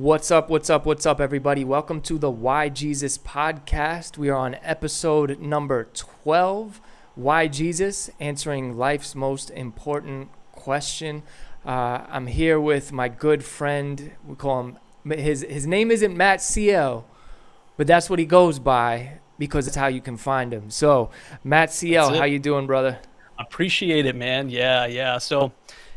What's up? What's up? What's up, everybody? Welcome to the Why Jesus podcast. We are on episode number 12 Why Jesus? Answering life's most important question. Uh, I'm here with my good friend. We call him, his, his name isn't Matt CL, but that's what he goes by because it's how you can find him. So, Matt CL, how you doing, brother? Appreciate it, man. Yeah, yeah. So,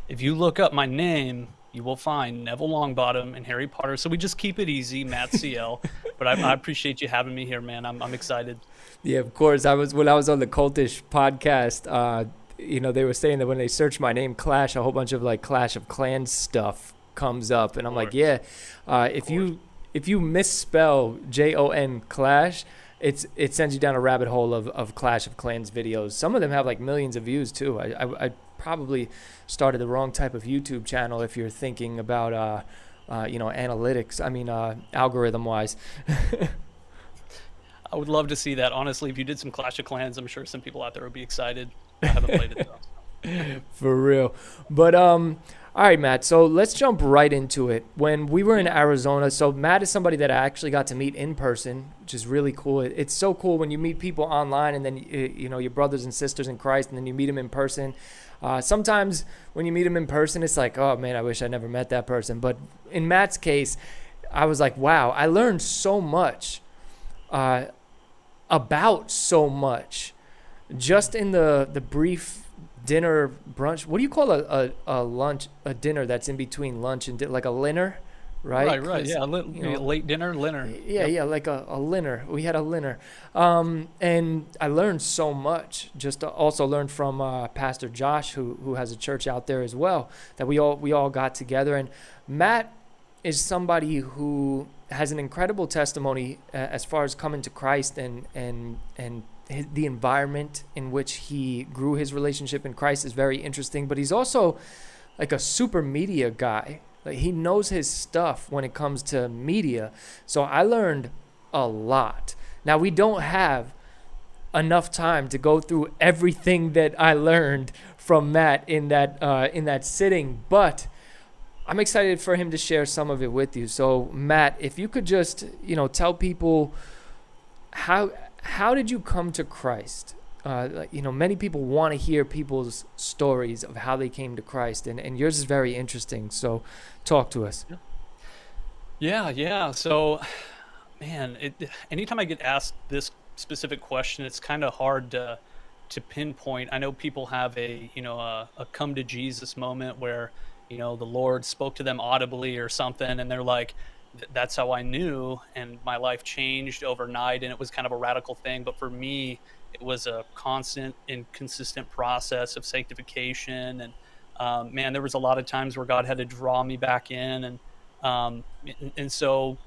if you look up my name, you will find Neville Longbottom and Harry Potter. So we just keep it easy, Matt CL. but I, I, appreciate you having me here, man. I'm, I'm excited. Yeah, of course. I was when I was on the Cultish podcast. Uh, you know, they were saying that when they search my name, Clash, a whole bunch of like Clash of Clans stuff comes up, and I'm like, yeah. Uh, if you if you misspell J O N Clash, it's it sends you down a rabbit hole of, of Clash of Clans videos. Some of them have like millions of views too. I, I, I probably started the wrong type of YouTube channel if you're thinking about, uh, uh, you know, analytics. I mean, uh, algorithm wise. I would love to see that. Honestly, if you did some Clash of Clans, I'm sure some people out there would be excited. I haven't played it though. For real, but um, all right, Matt. So let's jump right into it. When we were in Arizona, so Matt is somebody that I actually got to meet in person, which is really cool. It's so cool when you meet people online and then you know your brothers and sisters in Christ, and then you meet them in person. Uh, sometimes when you meet them in person, it's like, oh man, I wish I never met that person. But in Matt's case, I was like, wow, I learned so much uh, about so much just in the the brief dinner brunch. What do you call a, a, a lunch a dinner that's in between lunch and di- like a dinner? right? Right, right. Yeah, li- you know, late dinner, dinner. Yeah, yep. yeah, like a, a dinner. We had a dinner. Um, and I learned so much. Just also learned from uh, Pastor Josh, who who has a church out there as well. That we all we all got together. And Matt is somebody who has an incredible testimony uh, as far as coming to Christ and and and the environment in which he grew his relationship in Christ is very interesting. But he's also like a super media guy like he knows his stuff when it comes to media. So I learned a lot. Now we don't have enough time to go through everything that I learned from Matt in that uh, in that sitting, but I'm excited for him to share some of it with you. So Matt, if you could just you know tell people how how did you come to Christ? uh, you know, many people want to hear people's stories of how they came to Christ, and, and yours is very interesting. So, talk to us. Yeah, yeah. So, man, it, anytime I get asked this specific question, it's kind of hard to to pinpoint. I know people have a you know a, a come to Jesus moment where you know the Lord spoke to them audibly or something, and they're like, that's how I knew, and my life changed overnight, and it was kind of a radical thing. But for me, it was a constant and consistent process of sanctification. And um, man, there was a lot of times where God had to draw me back in. And, um, and, and, so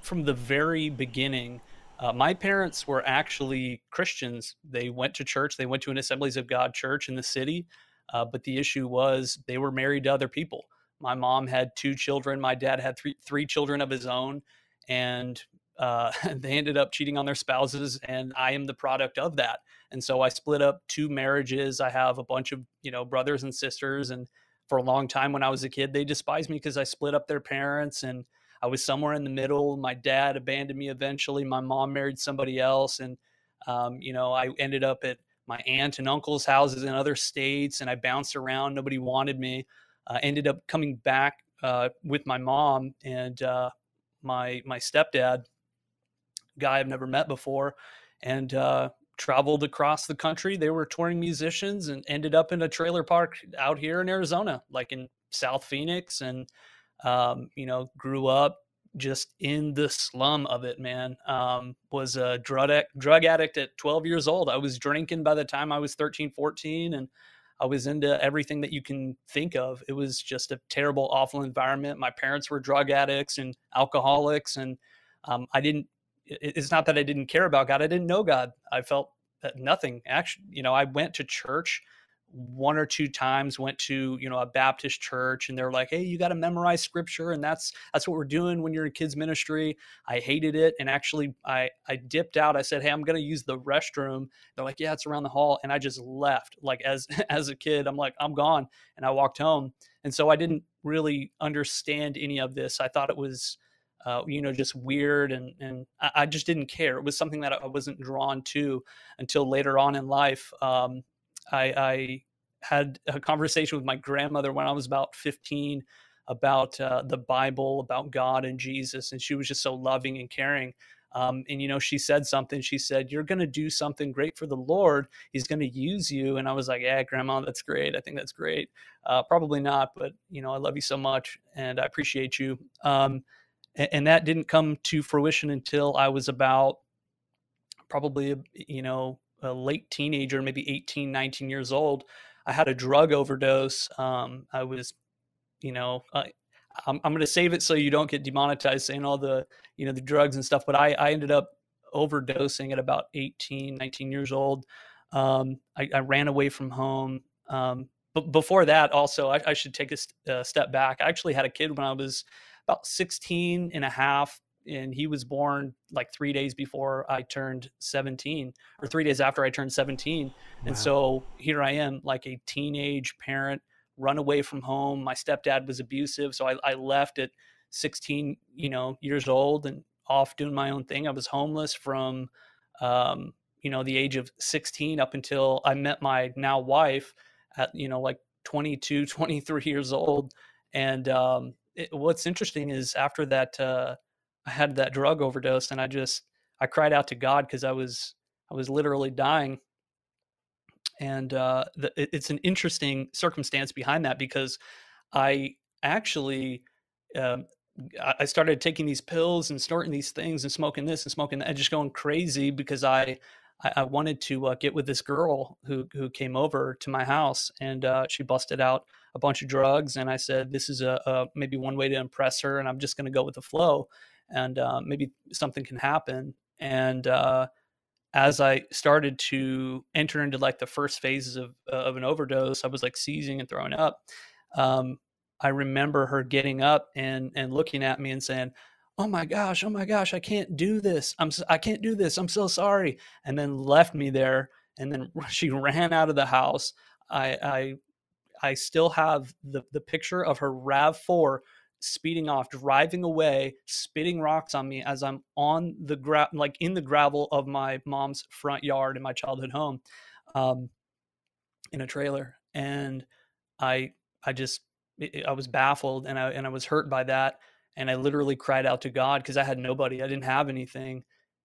from the very beginning, uh, my parents were actually Christians. They went to church, they went to an Assemblies of God church in the city. Uh, but the issue was they were married to other people. My mom had two children. My dad had three, three children of his own. And uh, they ended up cheating on their spouses and i am the product of that and so i split up two marriages i have a bunch of you know brothers and sisters and for a long time when i was a kid they despised me because i split up their parents and i was somewhere in the middle my dad abandoned me eventually my mom married somebody else and um, you know i ended up at my aunt and uncle's houses in other states and i bounced around nobody wanted me uh, ended up coming back uh, with my mom and uh, my my stepdad guy I've never met before, and uh, traveled across the country. They were touring musicians and ended up in a trailer park out here in Arizona, like in South Phoenix, and um, you know, grew up just in the slum of it. Man, um, was a drug drug addict at 12 years old. I was drinking by the time I was 13, 14, and I was into everything that you can think of. It was just a terrible, awful environment. My parents were drug addicts and alcoholics, and um, I didn't it's not that I didn't care about God. I didn't know God. I felt that nothing actually, you know, I went to church one or two times went to you know a baptist church and they're like hey you got to memorize scripture and that's that's what we're doing when you're in kids ministry i hated it and actually i i dipped out i said hey i'm going to use the restroom they're like yeah it's around the hall and i just left like as as a kid i'm like i'm gone and i walked home and so i didn't really understand any of this i thought it was uh, you know, just weird. And, and I, I, just didn't care. It was something that I wasn't drawn to until later on in life. Um, I, I, had a conversation with my grandmother when I was about 15 about uh, the Bible, about God and Jesus. And she was just so loving and caring. Um, and you know, she said something. She said, "You're going to do something great for the Lord. He's going to use you." And I was like, "Yeah, Grandma, that's great. I think that's great. Uh, probably not, but you know, I love you so much, and I appreciate you." Um, and, and, that didn't come to fruition until I was about probably you know a late teenager, maybe 18, 19 years old. I had a drug overdose. Um, I was, you know, I'm, I'm going to save it so you don't get demonetized saying all the, you know, the drugs and stuff. But I, I ended up overdosing at about 18, 19 years old. Um, I, I, ran away from home. Um, but before that, also, I, I should take a st- uh, step back. I actually had a kid when I was about 16 and a half, and he was born like three days before I turned 17, or three days after I turned 17. Wow. And so here I am, like a teenage parent run away from home. My stepdad was abusive, so I, I left at 16, you know, years old and off doing my own thing. I was homeless from, um, you know, the age of 16 up until I met my now wife at, you know, like 22, 23 years old. And um, it, what's interesting is after that, uh, I had that drug overdose, and I just I cried out to God because I was I was literally dying. And uh, the, it's an interesting circumstance behind that because I actually um, I started taking these pills and snorting these things and smoking this and smoking that, and just going crazy because I I, wanted to uh, get with this girl who who came over to my house and uh, she busted out a bunch of drugs and I said this is a, a maybe one way to impress her and I'm just going to go with the flow and uh, maybe something can happen and uh, as I started to enter into like the first phases of uh, of an overdose, I was like seizing and throwing up. Um, I remember her getting up and and looking at me and saying, "Oh my gosh, oh my gosh, I can't do this. I'm I can't do this. I'm so sorry." And then left me there. And then she ran out of the house. I I I still have the the picture of her Rav Four speeding off, driving away, spitting rocks on me as I'm on the gra- like in the gravel of my mom's front yard in my childhood home, um, in a trailer, and I I just I was baffled and I and I was hurt by that, and I literally cried out to God because I had nobody, I didn't have anything,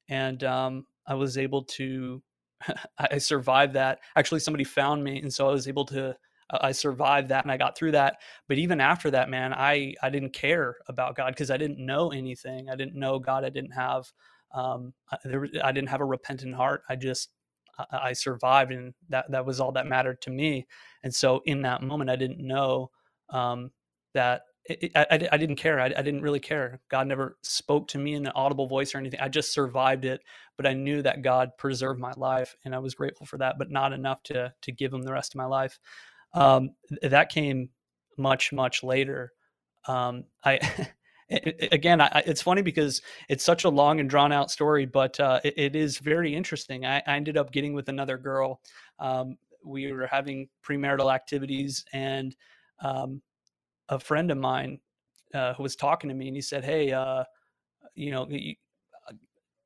and um, I was able to I survived that. Actually, somebody found me, and so I was able to I survived that and I got through that. But even after that, man, I I didn't care about God because I didn't know anything. I didn't know God. I didn't have um, there, I didn't have a repentant heart. I just I survived, and that that was all that mattered to me. And so in that moment, I didn't know um, that I, I, I, didn't care. I, I, didn't really care. God never spoke to me in an audible voice or anything. I just survived it, but I knew that God preserved my life, and I was grateful for that. But not enough to to give Him the rest of my life. Um, that came much much later. Um, I again, I, it's funny because it's such a long and drawn out story, but uh, it, it is very interesting. I, I, ended up getting with another girl. Um, we were having premarital activities, and um, a friend of mine uh, who was talking to me, and he said, "Hey, uh, you know." You, uh,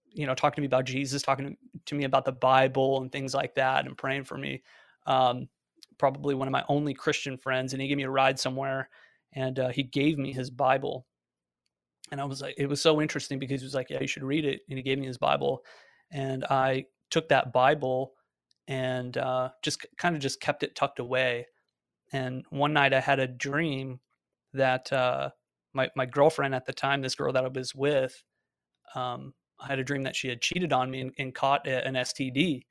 you know, talking to me about Jesus, talking to me about the Bible and things like that, and praying for me. Um, probably one of my only Christian friends, and he gave me a ride somewhere, and uh, he gave me his Bible, and I was like, it was so interesting because he was like, yeah, you should read it, and he gave me his Bible, and I took that Bible and uh, just kind of just kept it tucked away, and one night I had a dream that uh, my my girlfriend at the time, this girl that I was with, um, I had a dream that she had cheated on me and, and caught an STD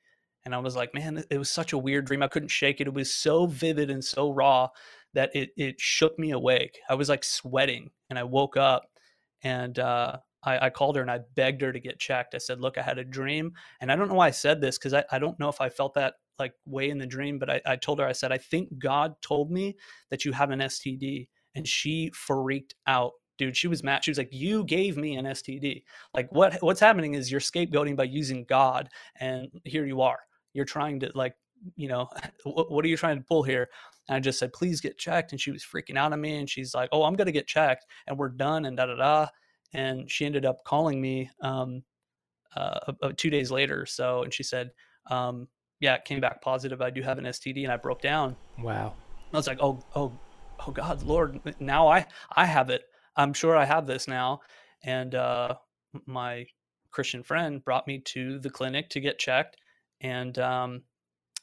and I was like, man, it was such a weird dream. I couldn't shake it. It was so vivid and so raw that it it shook me awake. I was like sweating, and I woke up, and uh, I, I, called her and I begged her to get checked. I said, look, I had a dream, and I don't know why I said this because I, I don't know if I felt that like way in the dream, but I, I told her, I said, I think God told me that you have an STD, and she freaked out dude she was mad she was like you gave me an std like what what's happening is you're scapegoating by using god and here you are you're trying to like you know what, what are you trying to pull here and i just said please get checked and she was freaking out on me and she's like oh i'm gonna get checked and we're done and da da da and she ended up calling me um, uh, uh, two days later. So, and she said, um, "Yeah, it came back positive. I do have an STD," and I broke down. Wow. I was like, "Oh, oh, oh, God, Lord! Now I I have it. I'm sure I have this now." And uh, my Christian friend brought me to the clinic to get checked, and um,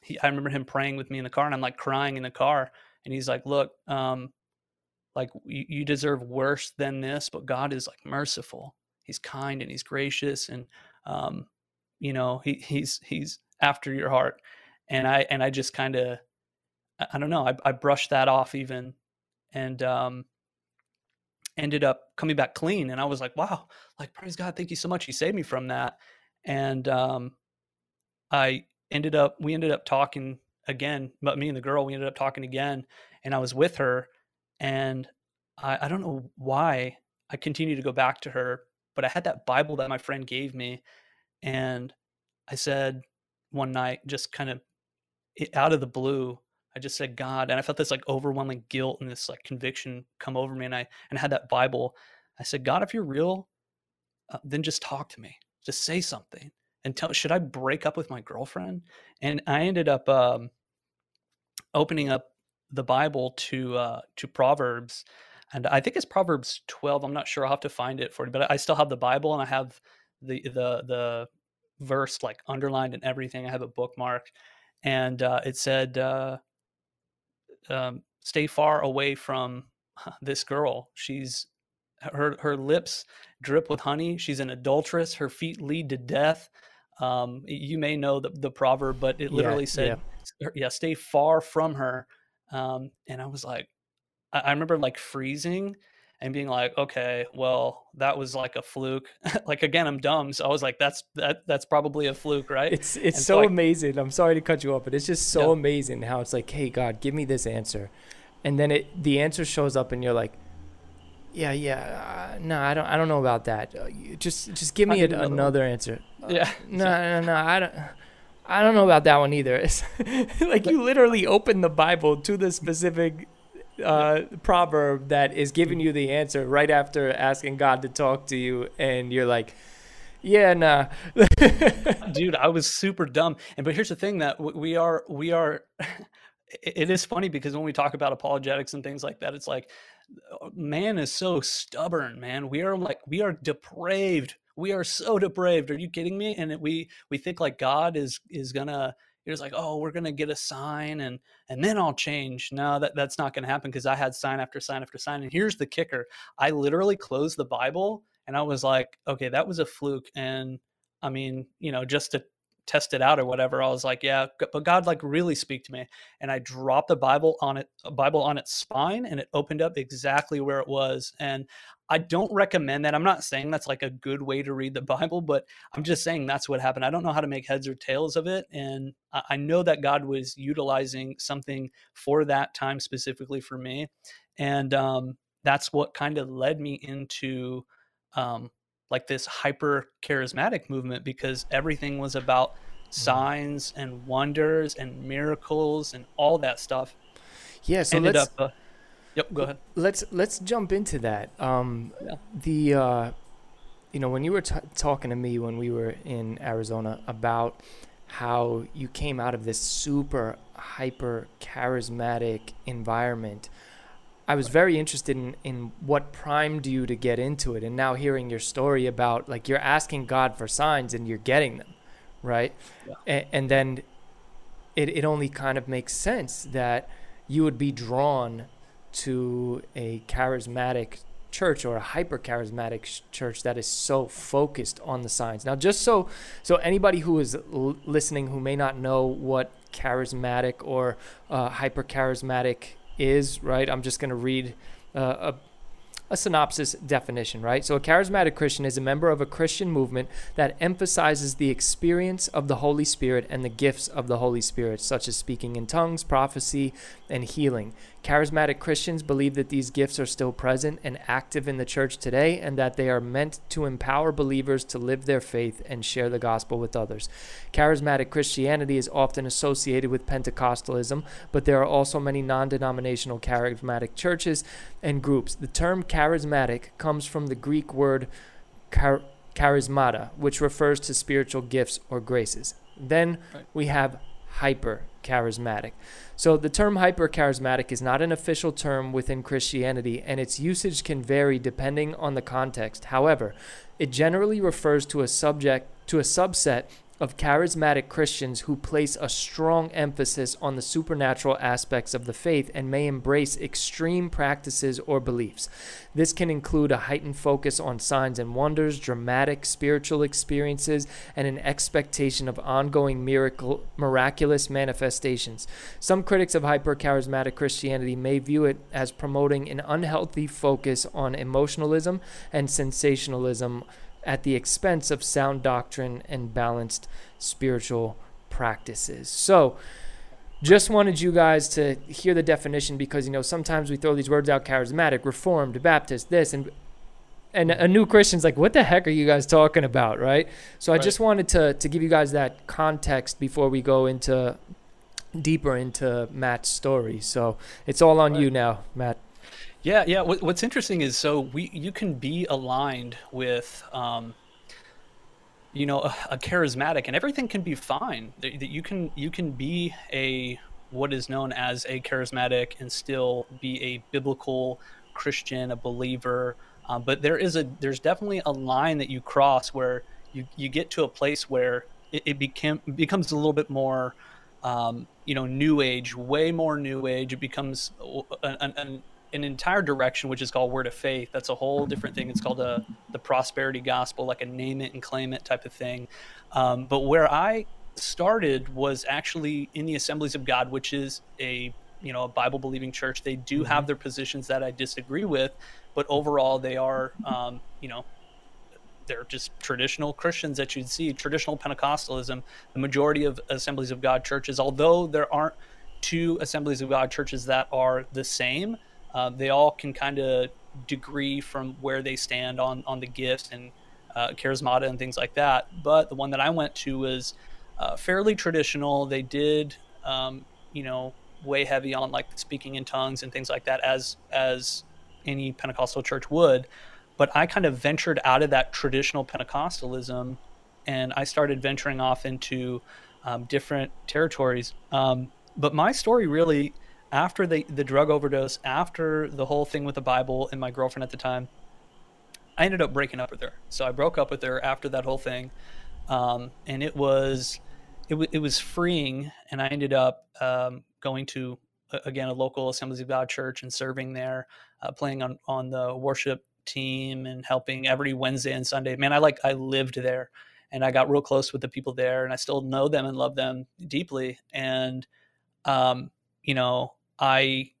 he, I remember him praying with me in the car, and I'm like crying in the car, and he's like, "Look, um, like you, you deserve worse than this, but God is like merciful. He's kind and he's gracious, and um, you know, he, he's he's after your heart." And I and I just kind of, I, don't know, I, I brushed that off even, and um, ended up coming back clean. And I was like, wow, like praise God, thank you so much. He saved me from that. And um, I ended up we ended up talking again but me and the girl we ended up talking again and i was with her and I, I don't know why i continued to go back to her but i had that bible that my friend gave me and i said one night just kind of out of the blue i just said god and i felt this like overwhelming guilt and this like conviction come over me and i and I had that bible. I said god if you're real uh, then just talk to me. Just say something and tell should I break up with my girlfriend? And I ended up um, opening up the Bible to uh, to Proverbs, and I think it's Proverbs twelve. I'm not sure. I'll have to find it for you, but I still have the Bible and I have the the the verse like underlined and everything. I have a bookmark, and uh, it said, uh, um, "Stay far away from this girl. She's her her lips drip with honey. She's an adulteress. Her feet lead to death." Um, you may know the, the proverb, but it literally yeah, said, yeah. yeah. stay far from her. Um, and I was like, I, I remember like freezing and being like, okay, well, that was like a fluke. like again, I'm dumb, so I was like, that's that that's probably a fluke, right? It's it's so, so I, amazing. I'm sorry to cut you off, but it's just so yeah. amazing how it's like, hey God, give me this answer, and then it the answer shows up, and you're like, yeah, yeah, uh, no, I don't, I don't know about that. Uh, just just give me a, another answer. Yeah. No, no, no. I don't. I don't know about that one either. It's like you literally open the Bible to the specific uh, proverb that is giving you the answer right after asking God to talk to you, and you're like, "Yeah, nah." Dude, I was super dumb. And but here's the thing that we are we are. It is funny because when we talk about apologetics and things like that, it's like Uh, man is so stubborn, man. We are like we are depraved we are so depraved. Are you kidding me? And we we think like God is is gonna it's like oh we're gonna get a sign and and then i'll change no that, that's not gonna happen because i had sign after sign after sign and here's the kicker i literally closed the bible and i was like okay that was a fluke and i mean you know just to test it out or whatever i was like yeah but god like really speak to me and i dropped the bible on it bible on its spine and it opened up exactly where it was and I don't recommend that. I'm not saying that's like a good way to read the Bible, but I'm just saying that's what happened. I don't know how to make heads or tails of it. And I know that God was utilizing something for that time specifically for me. And um, that's what kind of led me into um, like this hyper charismatic movement because everything was about mm-hmm. signs and wonders and miracles and all that stuff. Yeah. So Ended let's. Up, uh, Yep, go ahead. Let's let's jump into that. Um, yeah. The uh, you know when you were t- talking to me when we were in Arizona about how you came out of this super hyper charismatic environment. I was very interested in, in what primed you to get into it. And now hearing your story about like you're asking God for signs and you're getting them, right? Yeah. A- and then it, it only kind of makes sense that you would be drawn to a charismatic church or a hyper charismatic church that is so focused on the signs. Now, just so so anybody who is l- listening who may not know what charismatic or uh, hyper charismatic is, right? I'm just going to read uh, a a synopsis definition, right? So, a charismatic Christian is a member of a Christian movement that emphasizes the experience of the Holy Spirit and the gifts of the Holy Spirit, such as speaking in tongues, prophecy, and healing. Charismatic Christians believe that these gifts are still present and active in the church today and that they are meant to empower believers to live their faith and share the gospel with others. Charismatic Christianity is often associated with Pentecostalism, but there are also many non denominational charismatic churches and groups. The term charismatic comes from the Greek word char- charismata, which refers to spiritual gifts or graces. Then we have hyper charismatic. So the term hyper charismatic is not an official term within Christianity, and its usage can vary depending on the context. However, it generally refers to a subject to a subset of charismatic Christians who place a strong emphasis on the supernatural aspects of the faith and may embrace extreme practices or beliefs. This can include a heightened focus on signs and wonders, dramatic spiritual experiences, and an expectation of ongoing miracle, miraculous manifestations. Some critics of hypercharismatic Christianity may view it as promoting an unhealthy focus on emotionalism and sensationalism at the expense of sound doctrine and balanced spiritual practices. So, just wanted you guys to hear the definition because you know sometimes we throw these words out charismatic, reformed, Baptist, this and and a new Christian's like, what the heck are you guys talking about, right? So I Right. just wanted to to give you guys that context before we go into deeper into Matt's story. So it's all on you now, Matt. Yeah, yeah. What, what's interesting is so we you can be aligned with, um, you know, a, a charismatic, and everything can be fine. That you can you can be a what is known as a charismatic and still be a biblical Christian, a believer. Um, but there is a there's definitely a line that you cross where you you get to a place where it, it became becomes a little bit more. Um, you know, new age, way more new age. It becomes an, an, an entire direction which is called word of faith. That's a whole different thing. It's called a, the prosperity gospel like a name it and claim it type of thing. Um, but where i started was actually in the assemblies of god which is a you know a bible believing church. They do have their positions that i disagree with but overall they are um, you know they're just traditional Christians that you'd see, traditional Pentecostalism. The majority of Assemblies of God churches, although there aren't two Assemblies of God churches that are the same, uh, they all can kind of degree from where they stand on on the gifts and uh, charismata and things like that. But the one that I went to was uh, fairly traditional. They did, um, you know, way heavy on like speaking in tongues and things like that, as as any Pentecostal church would but I kind of ventured out of that traditional Pentecostalism and I started venturing off into um, different territories. Um, but my story really, after the, the drug overdose, after the whole thing with the Bible and my girlfriend at the time, I ended up breaking up with her. So I broke up with her after that whole thing. Um, and it was, it, it was freeing. And I ended up um, going to, again, a local Assemblies of God church and serving there, uh, playing on, on the worship team and helping every Wednesday and Sunday. Man, I like I lived there and I got real close with the people there and I still know them and love them deeply. And um, you know, I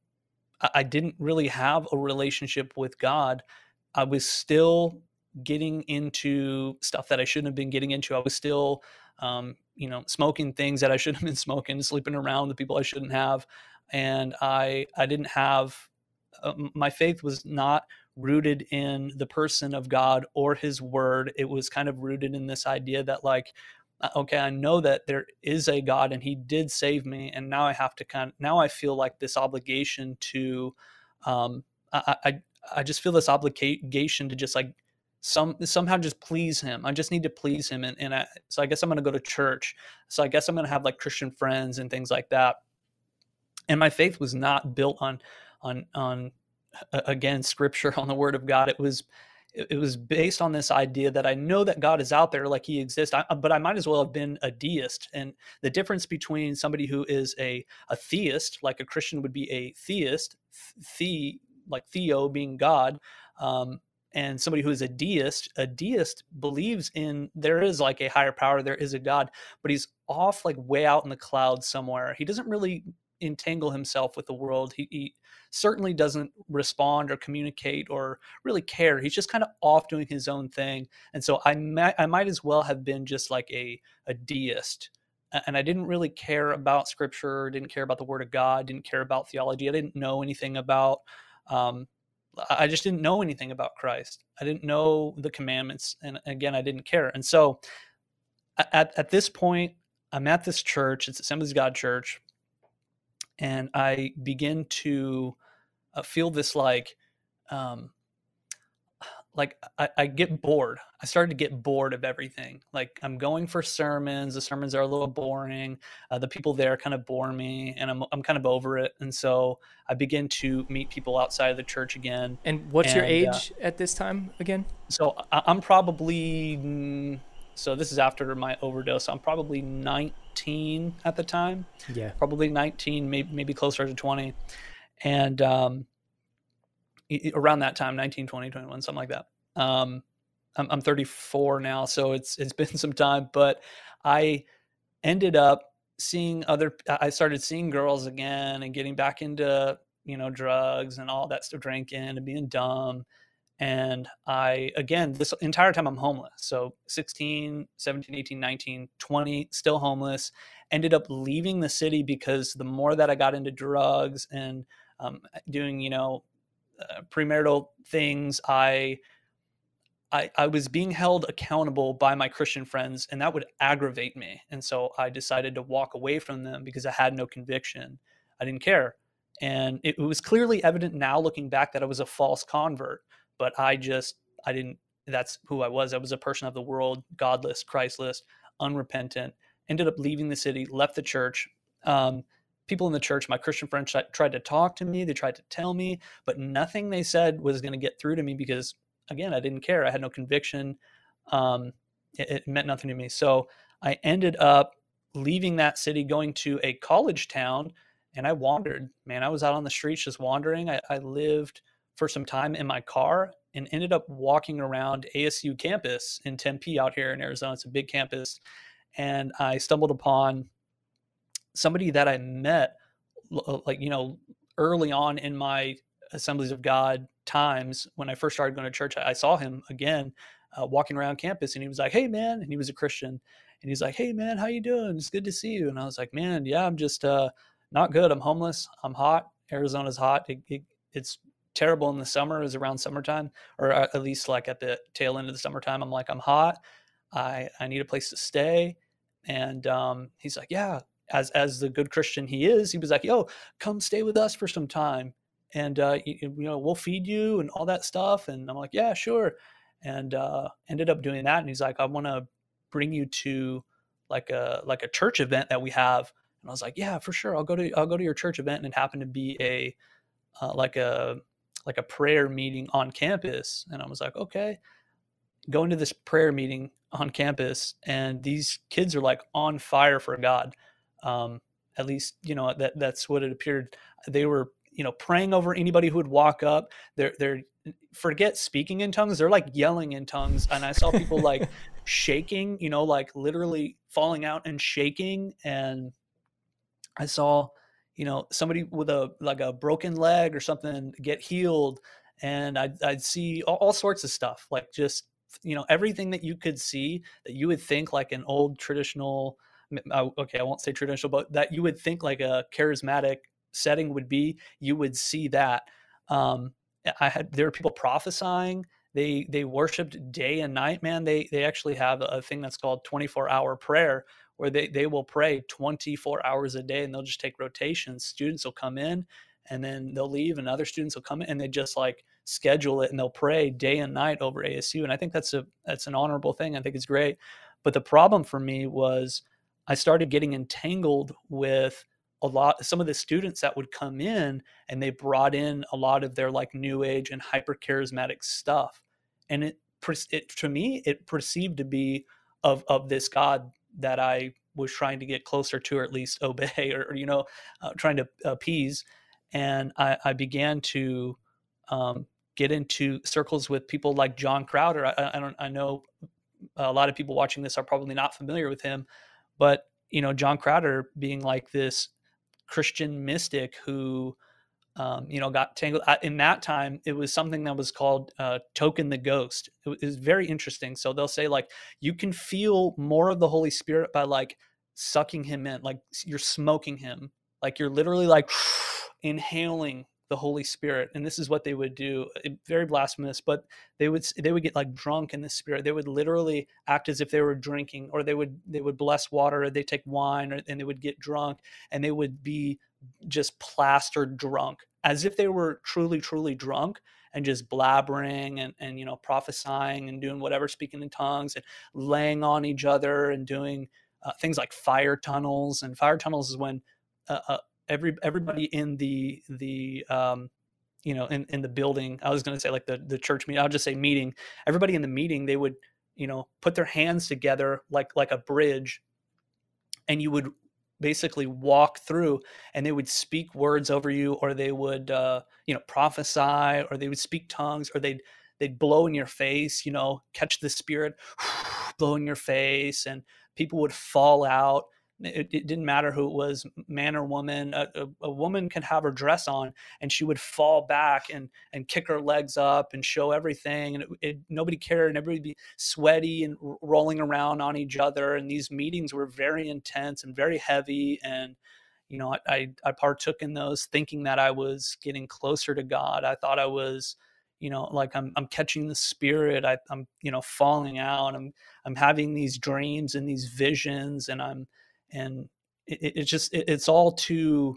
I didn't really have a relationship with God. I was still getting into stuff that I shouldn't have been getting into. I was still um, you know, smoking things that I shouldn't have been smoking, sleeping around with people I shouldn't have. And I I didn't have uh, my faith was not rooted in the person of God or his word. It was kind of rooted in this idea that, like, okay, I know that there is a God and he did save me. And now I have to kind of, now I feel like this obligation to, um, I, I, I just feel this obligation to just like some somehow just please him. I just need to please him. And, and I, so I guess I'm to go to church. So I guess I'm to have like Christian friends and things like that. And my faith was not built on, on, on again scripture on the word of god it was it was based on this idea that i know that god is out there like he exists I, but i might as well have been a deist and the difference between somebody who is a a theist like a christian would be a theist the like theo being god um, and somebody who is a deist a deist believes in there is like a higher power there is a god but he's off like way out in the clouds somewhere. He doesn't really entangle himself with the world. He, he certainly doesn't respond or communicate or really care. He's just kind of off doing his own thing. And so I might, I might as well have been just like a, a deist. and I didn't really care about scripture, didn't care about the word of God, didn't care about theology. I didn't know anything about um, I just didn't know anything about Christ. I didn't know the commandments. And again, I didn't care. And so at, at this point, I'm at this church, it's Assemblies of God Church, and I begin to uh, feel this like, um, like I, I, get bored. I started to get bored of everything. Like I'm going for sermons. The sermons are a little boring. Uh, the people there kind of bore me, and I'm I'm kind of over it. And so I begin to meet people outside of the church again. And what's and, your uh, age uh, at this time again? So I, I'm probably. So this is after my overdose. I'm probably 19 at the time. Yeah. Probably 19, maybe maybe closer to 20, and um, around that time 19 20 21 something like that. Um I'm, I'm 34 now so it's it's been some time but i ended up seeing other i started seeing girls again and getting back into you know drugs and all that stuff drinking and being dumb. And i again this entire time i'm homeless. So 16 17 18 19 20 still homeless. Ended up leaving the city because the more that i got into drugs and um, doing you know uh, premarital things. I, I, I was being held accountable by my Christian friends, and that would aggravate me. And so I decided to walk away from them because I had no conviction. I didn't care. And it, it was clearly evident now looking back that I was a false convert, but I just, I didn't, that's who I was. I was a person of the world, godless, Christless, unrepentant, ended up leaving the city, left the church. Um, people in the church, my Christian friends tried to talk to me, they tried to tell me, but nothing they said was going to get through to me because, again, I didn't care. I had no conviction. Um, it, it, meant nothing to me. So I ended up leaving that city, going to a college town, and I wandered. Man, I was out on the streets just wandering. I, I lived for some time in my car and ended up walking around ASU campus in Tempe out here in Arizona. It's a big campus. And I stumbled upon somebody that I met, uh, like, you know, early on in my Assemblies of God times when I first started going to church, I, saw him again uh, walking around campus and he was like, Hey man. And he was a Christian and he's like, Hey man, how you doing? It's good to see you. And I was like, man, yeah, I'm just, uh, not good. I'm homeless. I'm hot. Arizona's hot. It, it, it's terrible in the summer is around summertime or at least like at the tail end of the summertime. I'm like, I'm hot. I, I need a place to stay. And um, he's like, yeah, as as the good Christian he is, he was like, "Yo, come stay with us for some time, and uh, you, you, know we'll feed you and all that stuff." And I'm like, "Yeah, sure," and uh, ended up doing that. And he's like, "I want to bring you to like a like a church event that we have." And I was like, "Yeah, for sure. I'll go to I'll go to your church event." And it happened to be a uh, like a like a prayer meeting on campus, and I was like, "Okay." Going to this prayer meeting on campus, and these kids are like on fire for God um, at least, you know, that that's what it appeared. They were, you know, praying over anybody who would walk up. They're they're forget speaking in tongues. They're like yelling in tongues. And I saw people like shaking, you know, like literally falling out and shaking. And I saw, you know, somebody with a like a broken leg or something get healed. And I'd, I'd see all, all sorts of stuff, like just you know everything that you could see that you would think like an old traditional okay, I won't say traditional, but that you would think like a charismatic setting would be, you would see that. Um, I had there were people prophesying. They they worshipped day and night. Man, they they actually have a thing that's called 24 hour prayer, where they they will pray 24 hours a day, and they'll just take rotations. Students will come in, and then they'll leave, and other students will come in, and they just like schedule it, and they'll pray day and night over ASU. And I think that's a that's an honorable thing. I think it's great. But the problem for me was I started getting entangled with a lot some of the students that would come in and they brought in a lot of their like new age and hyper charismatic stuff. And it, it to me it perceived to be of of this god that i was trying to get closer to or at least obey or, or you know uh, trying to appease. And i, I began to um, get into circles with people like john crowder. I, I don't i know a lot of people watching this are probably not familiar with him but you know, John Crowder being like this Christian mystic who, um, you know, got tangled in that time. It was something that was called uh, toking the ghost. It was very interesting. So they'll say like you can feel more of the Holy Spirit by like sucking him in, like you're smoking him, like you're literally like inhaling the Holy Spirit, and this is what they would do. Very blasphemous, but they would they would get like drunk in the Spirit. They would literally act as if they were drinking, or they would they would bless water, or they take wine, or, and they would get drunk, and they would be just plastered drunk, as if they were truly truly drunk, and just blabbering and and you know prophesying and doing whatever, speaking in tongues and laying on each other and doing uh, things like fire tunnels. And fire tunnels is when uh, uh, every everybody in the the um, you know in, in the building i was going to say like the the church meeting i'll just say meeting everybody in the meeting they would you know put their hands together like like a bridge and you would basically walk through and they would speak words over you or they would uh, you know prophesy or they would speak tongues or they'd they'd blow in your face you know catch the spirit blow in your face and people would fall out it, it, didn't matter who it was, man or woman. A, a, a, woman could have her dress on, and she would fall back and and kick her legs up and show everything, and it, it, nobody cared, and everybody be sweaty and rolling around on each other. And these meetings were very intense and very heavy. And you know, I, I, I partook in those, thinking that I was getting closer to God. I thought I was you know like i'm i'm catching the spirit I, i'm you know falling out i'm i'm having these dreams and these visions and i'm and it, it just it, it's all too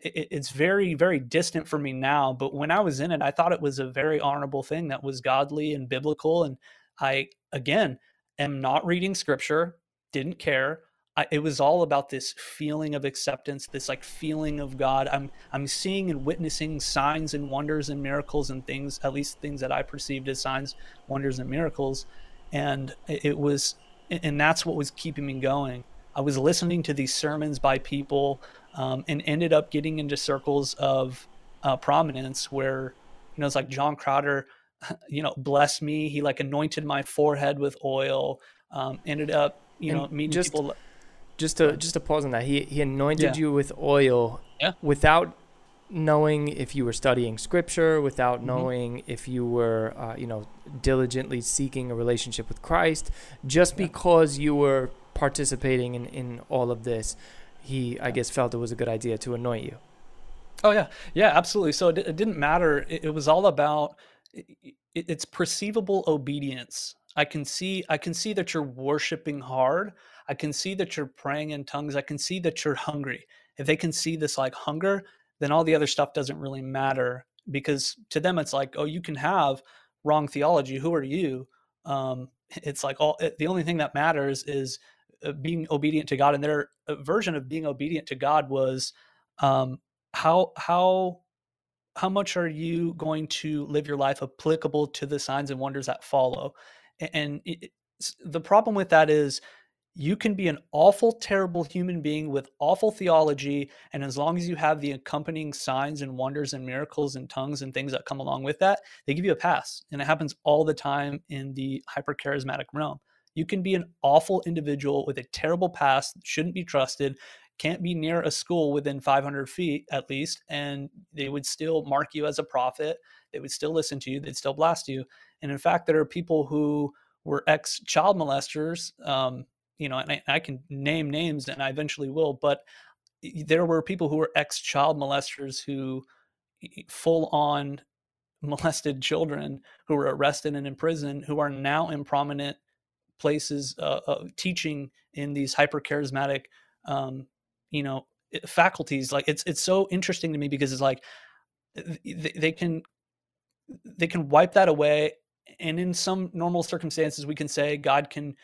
it, it's very very distant for me now but when i was in it i thought it was a very honorable thing that was godly and biblical and i again am not reading scripture didn't care. I, it was all about this feeling of acceptance this like feeling of god. I'm i'm seeing and witnessing signs and wonders and miracles and things at least things that i perceived as signs wonders and miracles and it was and that's what was keeping me going I was listening to these sermons by people um, and ended up getting into circles of uh, prominence where, you know, it's like John Crowder, you know, blessed me. He like anointed my forehead with oil. Um, ended up, you and know, meeting just, people. Just to just to pause on that, he he anointed yeah. you with oil yeah. without knowing if you were studying scripture, without mm-hmm. knowing if you were, uh, you know, diligently seeking a relationship with Christ, just yeah. because you were participating in, in all of this, he, I guess, felt it was a good idea to anoint you. Oh, yeah. Yeah, absolutely. So it, it didn't matter. It, it, was all about it, it's perceivable obedience. I can see I can see that you're worshiping hard. I can see that you're praying in tongues. I can see that you're hungry. If they can see this like hunger, then all the other stuff doesn't really matter because to them it's like, oh, you can have wrong theology. Who are you? Um, it's like all the only thing that matters is being obedient to God, and their uh, version of being obedient to God was um, how how how much are you going to live your life applicable to the signs and wonders that follow? And it, the problem with that is you can be an awful, terrible human being with awful theology. And as long as you have the accompanying signs and wonders and miracles and tongues and things that come along with that, they give you a pass. And it happens all the time in the hyper charismatic realm. You can be an awful individual with a terrible past, shouldn't be trusted, can't be near a school within 500 feet at least, and they would still mark you as a prophet. They would still listen to you. They'd still blast you. And in fact, there are people who were ex child molesters. Um, you know, and I, I can name names, and I eventually will. But there were people who were ex child molesters who full on molested children who were arrested and in prison who are now in prominent places uh, uh, teaching in these hyper charismatic um, you know faculties like it's it's so interesting to me because it's like they, they can they can wipe that away and in some normal circumstances we can say god can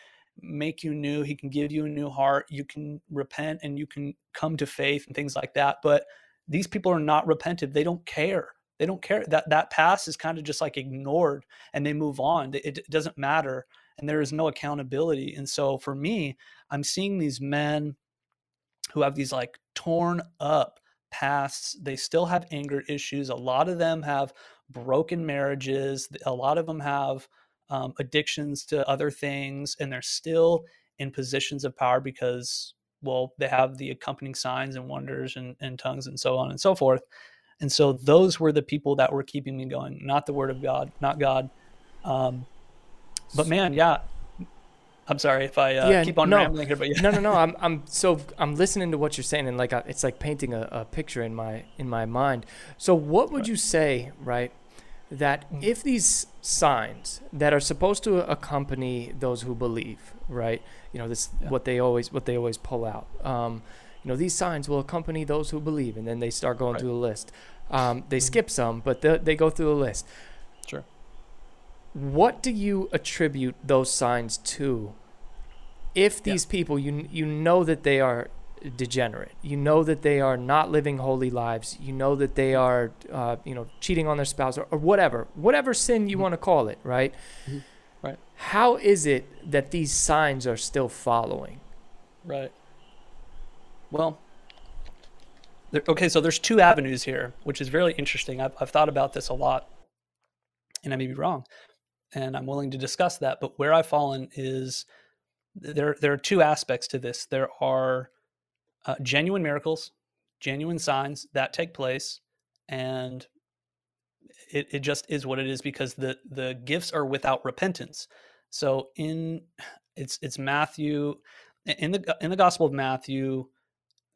make you new he can give you a new heart you can repent and you can come to faith and things like that but these people are not repentant. they don't care they don't care that that past is kind of just like ignored and they move on it, it doesn't matter and there is no accountability. And so for me, I'm seeing these men who have these like torn up pasts. They still have anger issues. A lot of them have broken marriages. A lot of them have um, addictions to other things, and they're still in positions of power because, well, they have the accompanying signs and wonders and, and tongues and so on and so forth. And so those were the people that were keeping me going, not the word of God, not God. Um, but man, yeah. I'm sorry if I uh, yeah, keep on no, rambling here, but yeah. no, no, no. I'm, I'm so I'm listening to what you're saying, and like uh, it's like painting a, a picture in my in my mind. So, what would you say, right? That mm. if these signs that are supposed to accompany those who believe, right? You know, this yeah. what they always what they always pull out. Um, you know, these signs will accompany those who believe, and then they start going right. through the list. Um, they mm-hmm. skip some, but they, they go through the list. Sure. What do you attribute those signs to? If these yeah. people, you you know that they are degenerate, you know that they are not living holy lives, you know that they are, uh, you know, cheating on their spouse or, or whatever, whatever sin you mm-hmm. want to call it, right? Mm-hmm. Right. How is it that these signs are still following? Right. Well, there, okay, so there's two avenues here, which is really interesting. I've, I've thought about this a lot, and I may be wrong, and I'm willing to discuss that. But where I've fallen is there. There are two aspects to this. There are uh, genuine miracles, genuine signs that take place, and it, it just is what it is because the the gifts are without repentance. So in it's it's Matthew in the in the Gospel of Matthew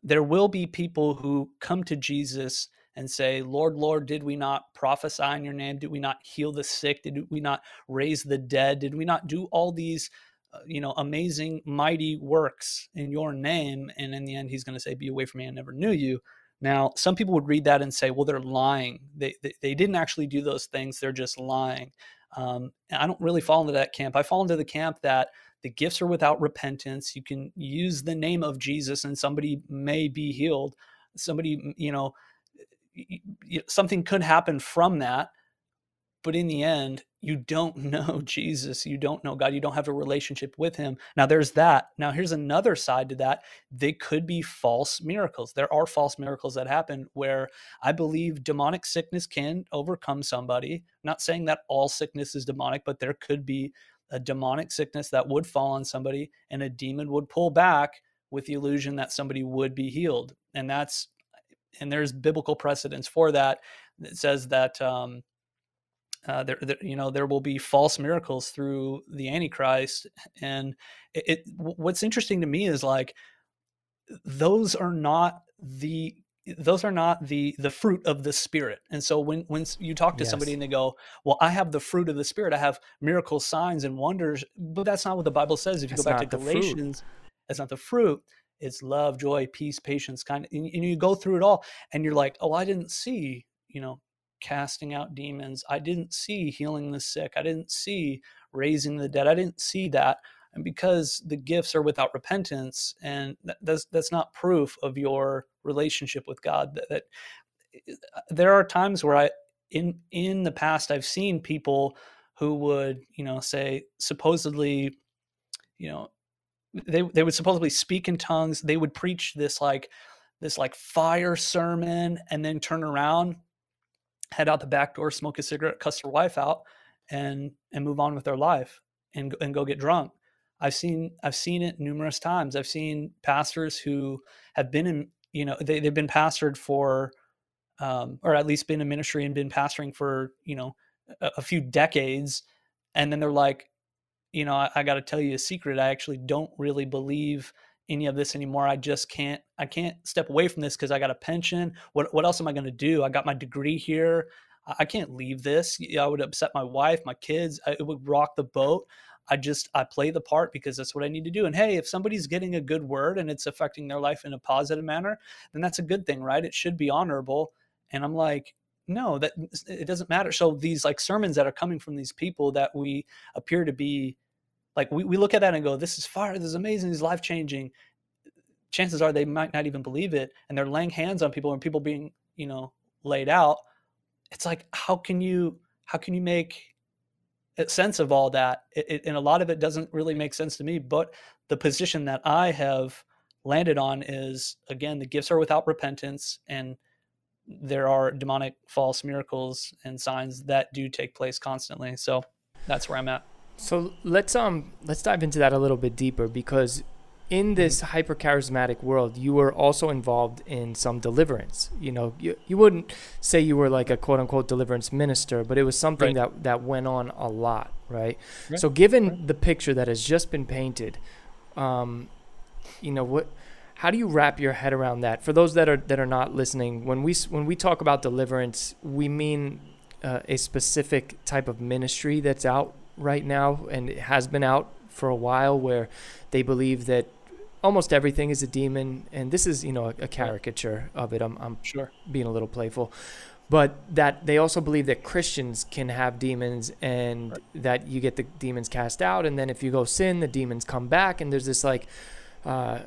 there will be people who come to Jesus and say, Lord, Lord, did we not prophesy in your name? Did we not heal the sick? Did we not raise the dead? Did we not do all these, uh, you know, amazing, mighty works in your name? And in the end, he's going to say, Be away from me, I never knew you. Now, some people would read that and say, well, they're lying. They, they, they didn't actually do those things. They're just lying. Um, I don't really fall into that camp. I fall into the camp that the gifts are without repentance. You can use the name of Jesus and somebody may be healed. Somebody, you know, something could happen from that. But in the end, you don't know Jesus. You don't know God. You don't have a relationship with Him. Now, there's that. Now, here's another side to that. They could be false miracles. There are false miracles that happen where I believe demonic sickness can overcome somebody. I'm not saying that all sickness is demonic, but there could be a demonic sickness that would fall on somebody and a demon would pull back with the illusion that somebody would be healed and that's and there's biblical precedence for that it says that um, uh, there, there, you know there will be false miracles through the antichrist and it, it what's interesting to me is like those are not the those are not the the fruit of the spirit. And so when when you talk to yes. somebody and they go well i have the fruit of the spirit. I have miracles signs and wonders but that's not what the bible says. If you that's go back to galatians that's not the fruit it's love joy peace patience kind of and, and you go through it all and you're like oh i didn't see you know casting out demons. I didn't see healing the sick. I didn't see raising the dead. I didn't see that. And because the gifts are without repentance and that's that's not proof of your relationship with god that, that uh, there are times where i in in the past i've seen people who would you know say supposedly you know they they would supposedly speak in tongues they would preach this like this like fire sermon and then turn around head out the back door smoke a cigarette cuss their wife out and and move on with their life and and go get drunk I've seen I've seen it numerous times. I've seen pastors who have been in you know they they've been pastored for um, or at least been in ministry and been pastoring for you know a, a few decades, and then they're like, you know, I, I got to tell you a secret. I actually don't really believe any of this anymore. I just can't I can't step away from this because I got a pension. What what else am I going to do? I got my degree here. I can't leave this. I would upset my wife, my kids. it would rock the boat. I just I play the part because that's what I need to do. And hey, if somebody's getting a good word and it's affecting their life in a positive manner, then that's a good thing, right? It should be honorable. And I'm like, no, that it doesn't matter. So these like sermons that are coming from these people that we appear to be like we, we look at that and go, this is fire, this is amazing, this is life changing. Chances are they might not even believe it. And they're laying hands on people and people being, you know, laid out. It's like, how can you how can you make sense of all that. It, it, and a lot of it doesn't really make sense to me. But the position that I have landed on is again, the gifts are without repentance, and there are demonic false miracles and signs that do take place constantly. So that's where I'm at. So let's um let's dive into that a little bit deeper because in this hyper charismatic world, you were also involved in some deliverance. You know, you, you wouldn't say you were like a quote unquote deliverance minister, but it was something Right. that, that went on a lot, right? Right. So, given Right. the picture that has just been painted, um, you know what? How do you wrap your head around that? For those that are that are not listening, when we when we talk about deliverance, we mean uh, a specific type of ministry that's out right now and it has been out for a while, where they believe that almost everything is a demon, and this is you know a, a caricature of it. I'm I'm Sure. being a little playful, but that they also believe that Christians can have demons and that you get the demons cast out, and then if you go sin, the demons come back, and there's this like, uh,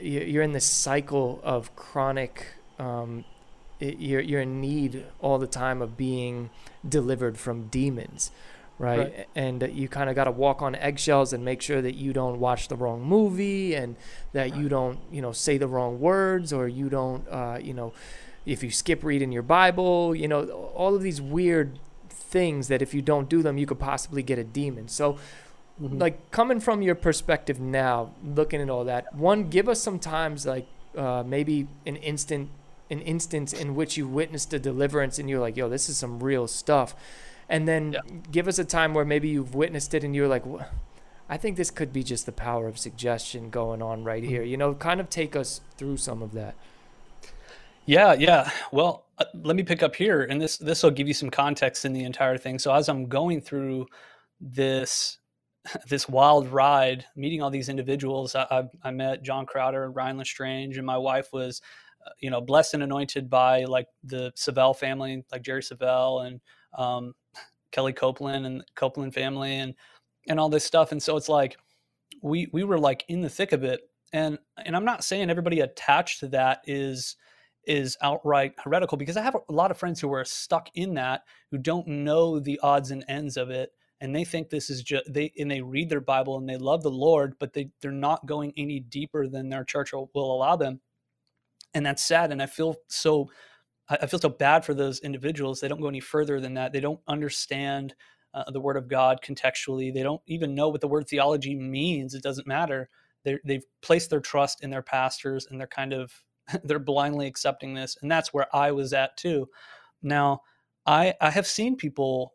you're in this cycle of chronic. Um, you're you're in need all the time of being delivered from demons. Right? Right. and you kind of got to walk on eggshells and make sure that you don't watch the wrong movie and that you don't you know say the wrong words or you don't uh, you know if you skip reading your bible you know all of these weird things that if you don't do them you could possibly get a demon so Mhm. like coming from your perspective now looking at all that one give us some times like uh, maybe an instant an instance in which you witnessed a deliverance and you're like yo this is some real stuff and then Yeah. give us a time where maybe you've witnessed it and you're like i think this could be just the power of suggestion going on right here you know kind of take us through some of that Yeah, yeah. Well, uh, let me pick up here, and this this will give you some context in the entire thing. So as I'm going through this this wild ride, meeting all these individuals, I, I, I met John Crowder and Ryan Lestrange, and my wife was, uh, you know, blessed and anointed by like the Savelle family, like Jerry Savelle and um, Kellie Copeland and Copeland family, and and all this stuff. And so it's like we we were like in the thick of it, and and I'm not saying everybody attached to that is is outright heretical because I have a lot of friends who are stuck in that who don't know the odds and ends of it and they think this is just they and they read their Bible and they love the Lord but they they're not going any deeper than their church will, will allow them. And that's sad and I feel so I feel so bad for those individuals. They don't go any further than that. They don't understand uh, the word of God contextually. They don't even know what the word theology means. It doesn't matter. They they've placed their trust in their pastors and they're kind of they're blindly accepting this and that's where i was at too. Now i i have seen people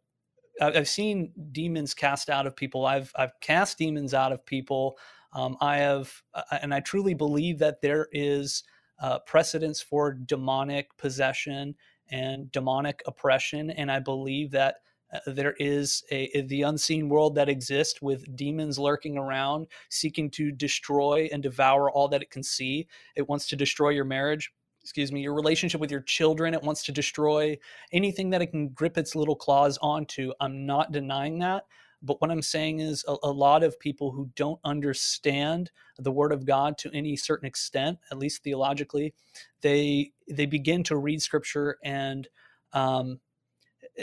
i've seen demons cast out of people. I've i've cast demons out of people. Um, i have uh, and i truly believe that there is uh, precedence for demonic possession and demonic oppression and i believe that uh, there is a the unseen world that exists with demons lurking around seeking to destroy and devour all that it can see. It wants to destroy your marriage excuse me your relationship with your children it wants to destroy anything that it can grip its little claws onto i'm not denying that but what i'm saying is a, a lot of people who don't understand the word of god to any certain extent at least theologically they they begin to read scripture and um,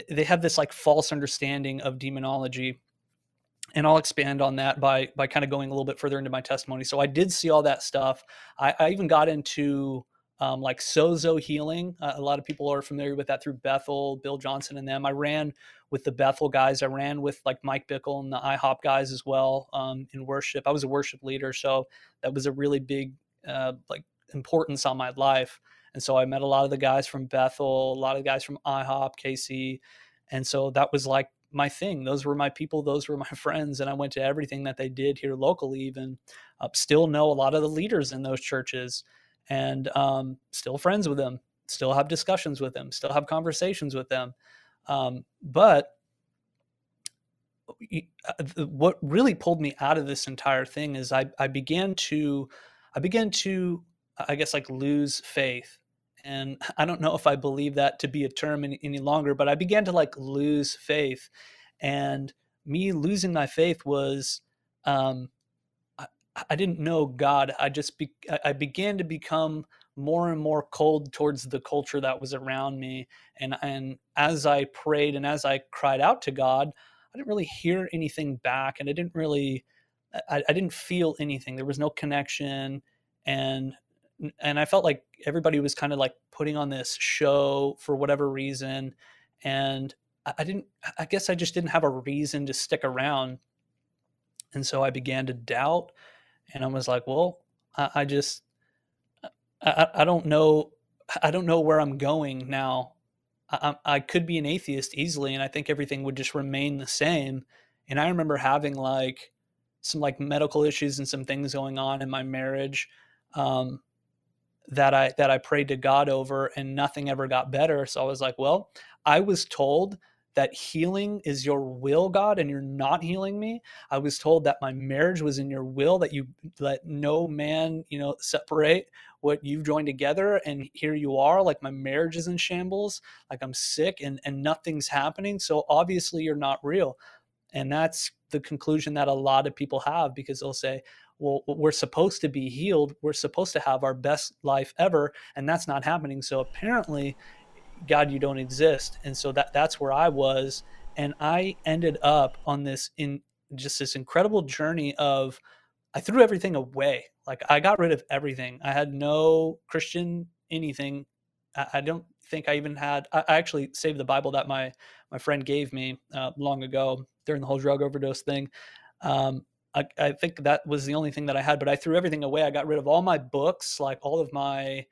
they have this like false understanding of demonology and I'll expand on that by by kind of going a little bit further into my testimony. So I did see all that stuff. I, I even got into um, like sozo healing. Uh, a lot of people are familiar with that through Bethel, Bill Johnson, and them. I ran with the Bethel guys. I ran with like Mike Bickle and the IHOP guys as well um, in worship. I was a worship leader, so that was a really big uh, like importance on my life. And so I met a lot of the guys from Bethel, a lot of guys from IHOP, KC, and so that was like my thing. Those were my people. Those were my friends. And I went to everything that they did here locally, even uh, still know a lot of the leaders in those churches and um, still friends with them, still have discussions with them, still have conversations with them. Um, but uh, what really pulled me out of this entire thing is I, I began to, I began to, I guess, like lose faith and I don't know if I believe that to be a term any, any longer, but I began to like lose faith, and me losing my faith was um, I, didn't know God. I just be, I began to become more and more cold towards the culture that was around me, and and as I prayed and as I cried out to God, I didn't really hear anything back, and I didn't really, I, I didn't feel anything. There was no connection, and and I felt like everybody was kind of like putting on this show for whatever reason, and I I didn't. I guess I just didn't have a reason to stick around, and so I began to doubt, and I was like, well, I, I just I, I don't know I don't know where I'm going now. I, I could be an atheist easily, and I think everything would just remain the same. And I remember having like some like medical issues and some things going on in my marriage um, that I that I prayed to God over, and nothing ever got better. So I was like, well, I was told that healing is your will, God, and you're not healing me. I was told that my marriage was in your will, that you let no man, you know, separate what you've joined together. And here you are, like my marriage is in shambles, like I'm sick and, and nothing's happening. So obviously you're not real. And that's the conclusion that a lot of people have because they'll say, well, we're supposed to be healed. We're supposed to have our best life ever. And that's not happening. So apparently God, you don't exist. And so that that's where I was. And I ended up on this in just this incredible journey of I threw everything away. Like I got rid of everything. I had no Christian anything. I, I don't think I even had. I, actually saved the Bible that my my friend gave me uh, long ago during the whole drug overdose thing. Um, I, I think that was the only thing that I had. But I threw everything away. I got rid of all my books, like all of my,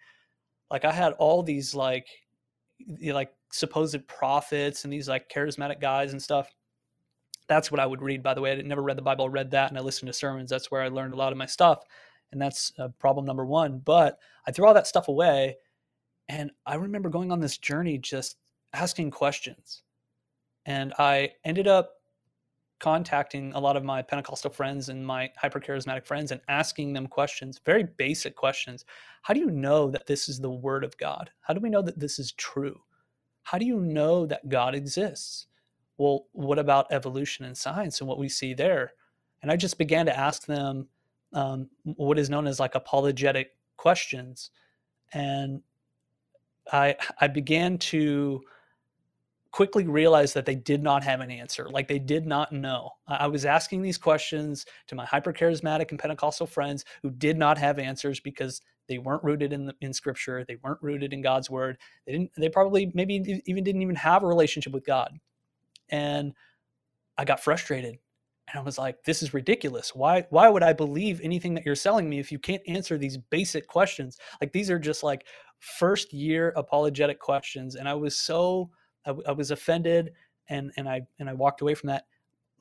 like I had all these like like supposed prophets and these like charismatic guys and stuff. That's what I would read, by the way. I never read the Bible, I read that and I listened to sermons. That's where I learned a lot of my stuff. And that's uh, problem number one. But I threw all that stuff away. And I remember going on this journey just asking questions. And I ended up contacting a lot of my Pentecostal friends and my hypercharismatic friends and asking them questions, very basic questions. How do you know that this is the word of God? How do we know that this is true? How do you know that God exists? Well, what about evolution and science and what we see there? And I just began to ask them um, what is known as like apologetic questions. And I, I began to quickly realized that they did not have an answer. Like they did not know. I was asking these questions to my hypercharismatic and Pentecostal friends who did not have answers because they weren't rooted in the, in Scripture. They weren't rooted in God's Word. They didn't. They probably maybe even didn't even have a relationship with God. And I got frustrated, and I was like, "This is ridiculous. Why? Why would I believe anything that you're selling me if you can't answer these basic questions? Like these are just like first year apologetic questions." And I was so I, I was offended and and I and I walked away from that,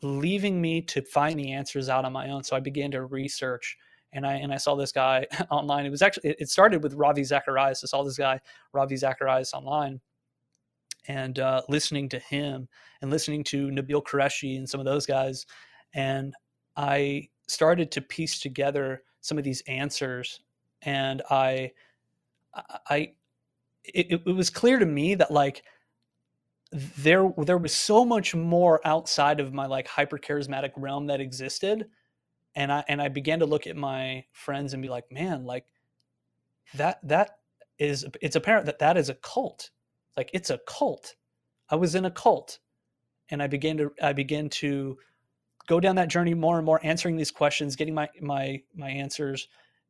leaving me to find the answers out on my own. So I began to research and I and I saw this guy online. It was actually it started with Ravi Zacharias. I saw this guy Ravi Zacharias online, and uh, listening to him and listening to Nabeel Qureshi and some of those guys, and I started to piece together some of these answers, and I I it, it was clear to me that like there there was so much more outside of my like hyper charismatic realm that existed and i and i began to look at my friends and be like man like that that is it's apparent that that is a cult. Like it's a cult. I was in a cult. And i began to i began to go down that journey more and more answering these questions getting my my my answers.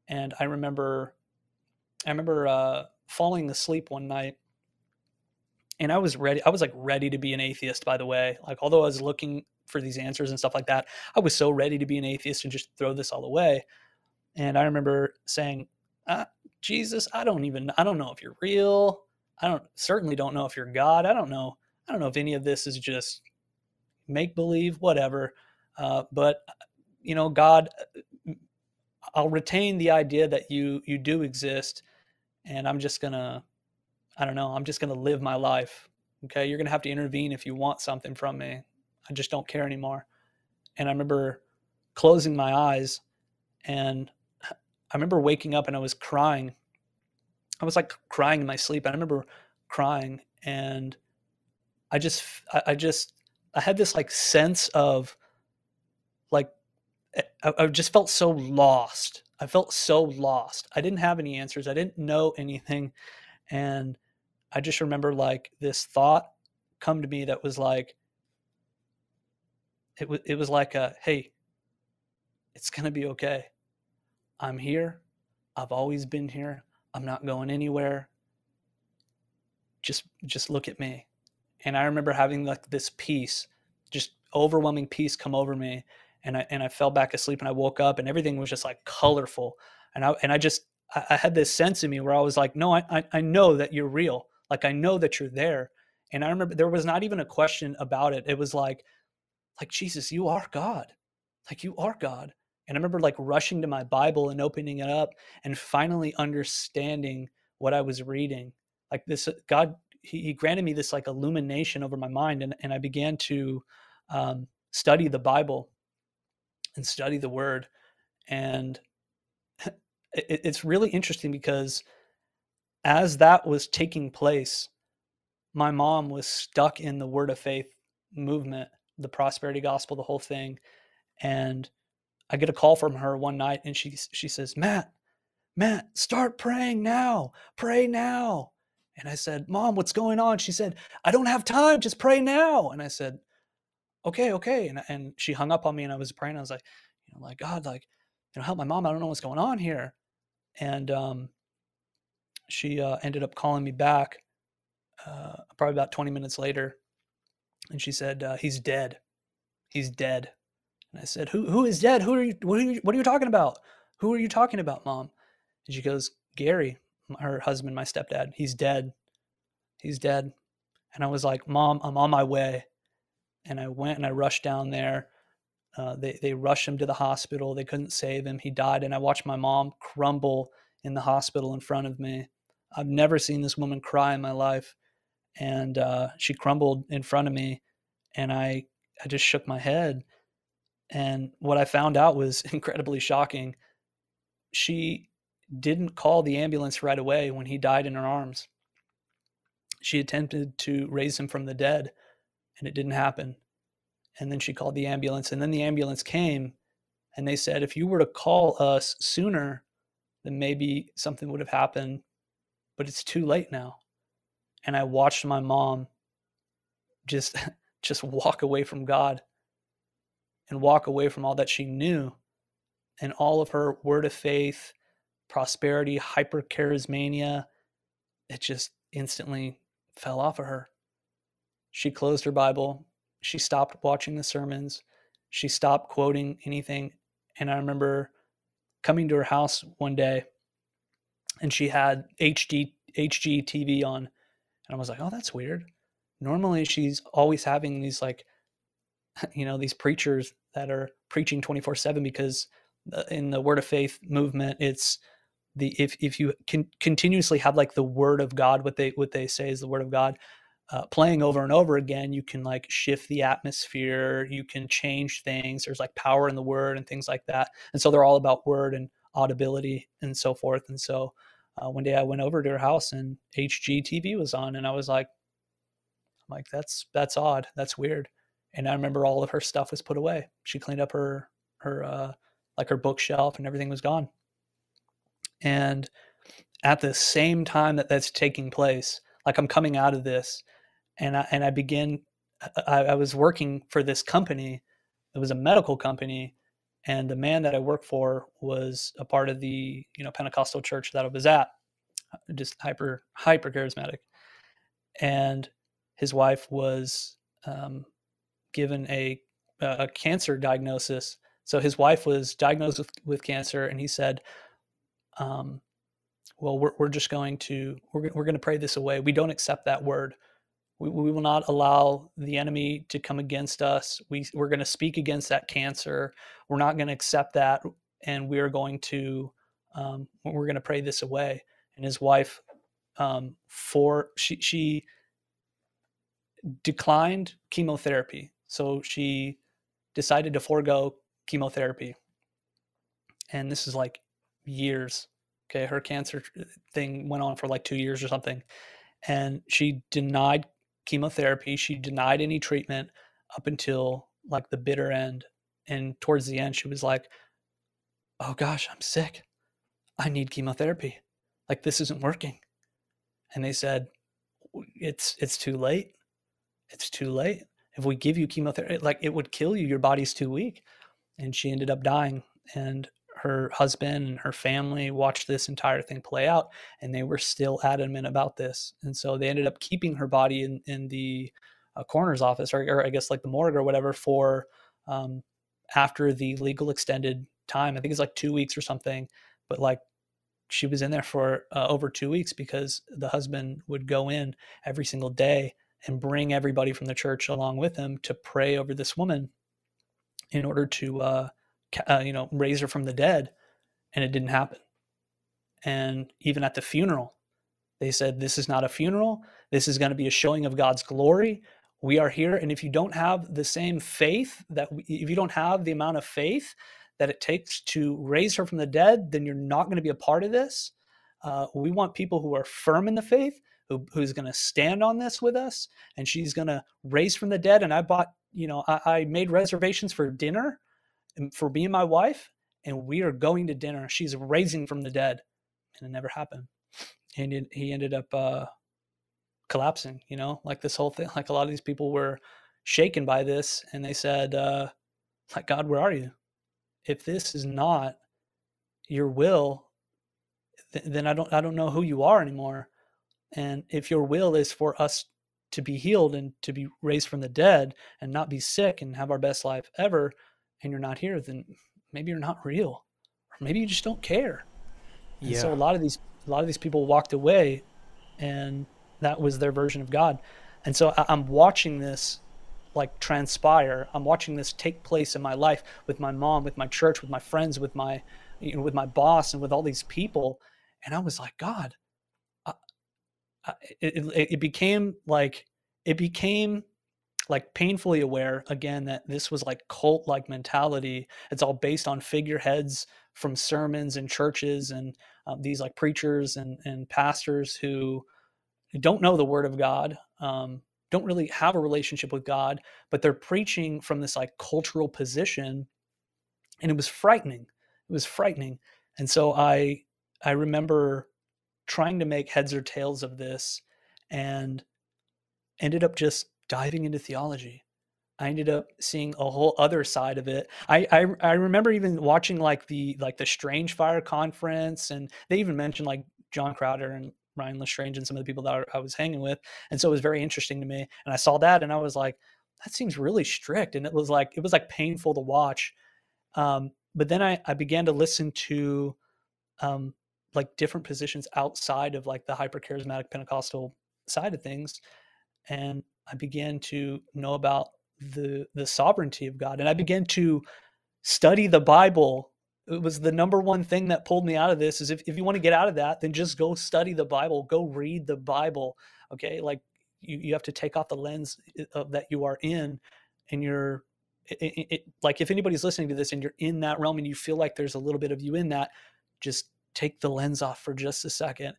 And i remember i remember uh falling asleep one night and I was ready. I was like ready to be an atheist, by the way. Like, although I was looking for these answers and stuff like that, I was so ready to be an atheist and just throw this all away. And I remember saying, uh, Jesus, I don't even, I don't know if you're real. I don't, certainly don't know if you're God. I don't know. I don't know if any of this is just make believe, whatever. Uh, but, you know, God, uh, I'll retain the idea that you, you do exist. And I'm just going to, I don't know, I'm just going to live my life. Okay. You're going to have to intervene if you want something from me. I just don't care anymore. And I remember closing my eyes and I remember waking up and I was crying. I was like crying in my sleep. I remember crying and I just, I just, I had this like sense of like, eh, I, I just felt so lost. I felt so lost. I didn't have any answers. I didn't know anything. And I just remember like this thought come to me that was like, it was it was like a hey, it's gonna be okay. I'm here. I've always been here. I'm not going anywhere. Just just look at me. And I remember having like this peace, just overwhelming peace come over me. And I and I fell back asleep and I woke up and everything was just like colorful. and I and I just I, had this sense in me where I was like, no, I I know that you're real. Like I know that you're there. And I remember there was not even a question about it. It was like, like Jesus, you are God. Like you are God. And I remember like rushing to my Bible and opening it up and finally understanding what I was reading. Like this, God, He, he granted me this like illumination over my mind, and, and I began to um, study the Bible and study the Word. And it, it's really interesting because as that was taking place, my mom was stuck in the Word of Faith movement, the prosperity gospel, the whole thing. And I get a call from her one night and she she says, "Matt, Matt, start praying now. Pray now." And I said, "Mom, what's going on?" She said, "I don't have time. Just pray now." And I said, "Okay, okay." And and she hung up on me and I was praying. I was like, you know, like God, like, you know, help my mom. I don't know what's going on here. And um she uh, ended up calling me back uh, probably about 20 minutes later and she said uh, he's dead he's dead and I said, "Who who is dead? Who are you? What are you? What are you talking about? Who are you talking about, mom?" And she goes, "Gary, her husband, my stepdad. He's dead. He's dead." And I was like, "Mom, I'm on my way." And I went and I rushed down there. Uh, they they rushed him to the hospital. They couldn't save him. He died. And I watched my mom crumble in the hospital in front of me. I've never seen this woman cry in my life, and uh, she crumbled in front of me, and I I just shook my head and what I found out was incredibly shocking. She didn't call the ambulance right away when he died in her arms. She attempted to raise him from the dead, and it didn't happen. And then she called the ambulance, and then the ambulance came, and they said, if you were to call us sooner, then maybe something would have happened, but it's too late now. And I watched my mom just just walk away from God and walk away from all that she knew and all of her word of faith, prosperity, hyper charismania. It just instantly fell off of her. She closed her Bible. She stopped watching the sermons. She stopped quoting anything. And I remember coming to her house one day and she had HD HGTV on. And I was like, oh, that's weird. Normally she's always having these like you know these preachers that are preaching 24 7 because in the word of faith movement it's the if if you can continuously have like the word of god what they what they say is the word of god uh, playing over and over again you can like shift the atmosphere you can change things there's like power in the word and things like that and so they're all about word and audibility and so forth and so uh, one day i went over to her house and hgtv was on and i was like I'm like that's that's odd that's weird and I remember all of her stuff was put away. She cleaned up her her uh, like her bookshelf and everything was gone. And at the same time that that's taking place, like I'm coming out of this, and I and I begin. I, I was working for this company. It was a medical company, and the man that I worked for was a part of the you know Pentecostal church that I was at, just hyper hyper charismatic, and his wife was um, given a a cancer diagnosis. So his wife was diagnosed with, with cancer, and he said, um, "Well, we're we're just going to we're we're going to pray this away. We don't accept that word. We we will not allow the enemy to come against us. We we're going to speak against that cancer. We're not going to accept that, and we're going to um, we're going to pray this away." And his wife, um, for she she declined chemotherapy so she decided to forego chemotherapy. And this is like years. Okay. Her cancer thing went on for like two years or something. And she denied chemotherapy. She denied any treatment up until like the bitter end. And towards the end, she was like, oh gosh, I'm sick. I need chemotherapy. Like this isn't working. And they said, it's it's too late. It's too late if we give you chemotherapy, like it would kill you. Your body's too weak. And she ended up dying. And her husband and her family watched this entire thing play out and they were still adamant about this. And so they ended up keeping her body in, in the uh, coroner's office or, or, I guess like the morgue or whatever for um, after the legal extended time. I think it's like two weeks or something. but like she was in there for uh, over two weeks because the husband would go in every single day and bring everybody from the church along with him to pray over this woman in order to uh, uh, you know raise her from the dead and it didn't happen. And even at the funeral they said this is not a funeral. This is going to be a showing of god's glory. We are here and if you don't have the same faith that we, if you don't have the amount of faith that it takes to raise her from the dead then you're not going to be a part of this. Uh, we want people who are firm in the faith who, who's going to stand on this with us and she's going to raise from the dead. And i bought you know I, I made reservations for dinner for me and my wife and we are going to dinner she's raising from the dead and it never happened. And he ended up uh, collapsing you know like this whole thing like a lot of these people were shaken by this and they said uh, like god where are you? If this is not your will th- then i don't i don't know who you are anymore. And if your will is for us to be healed and to be raised from the dead and not be sick and have our best life ever, and you're not here, then maybe you're not real. Or maybe you just don't care. And yeah. so a lot of these a lot of these people walked away and that was their version of God. And so I'm watching this like transpire. I'm watching this take place in my life with my mom, with my church, with my friends, with my you know, with my boss and with all these people. And I was like, God, it, it, it became like it became like painfully aware again that this was like cult like mentality. It's all based on figureheads from sermons and churches and um, these like preachers and, and pastors who don't know the word of god um, don't really have a relationship with god but they're preaching from this like cultural position and it was frightening. It was frightening. And so i i remember trying to make heads or tails of this and ended up just diving into theology. I ended up seeing a whole other side of it. I, I I remember even watching like the like the Strange Fire conference, and they even mentioned like John Crowder and Ryan Lestrange and some of the people that I was hanging with, and so it was very interesting to me. And I saw that, and I was like, that seems really strict, and it was like it was like painful to watch. Um, but then I I began to listen to um, like different positions outside of like the hyper charismatic Pentecostal side of things, and I began to know about the the sovereignty of God, and I began to study the Bible. It was the number one thing that pulled me out of this. Is if if you want to get out of that, then just go study the Bible, go read the Bible. Okay, like you you have to take off the lens uh, of that you are in, and you're it, it, it, like if anybody's listening to this and you're in that realm and you feel like there's a little bit of you in that, just take the lens off for just a second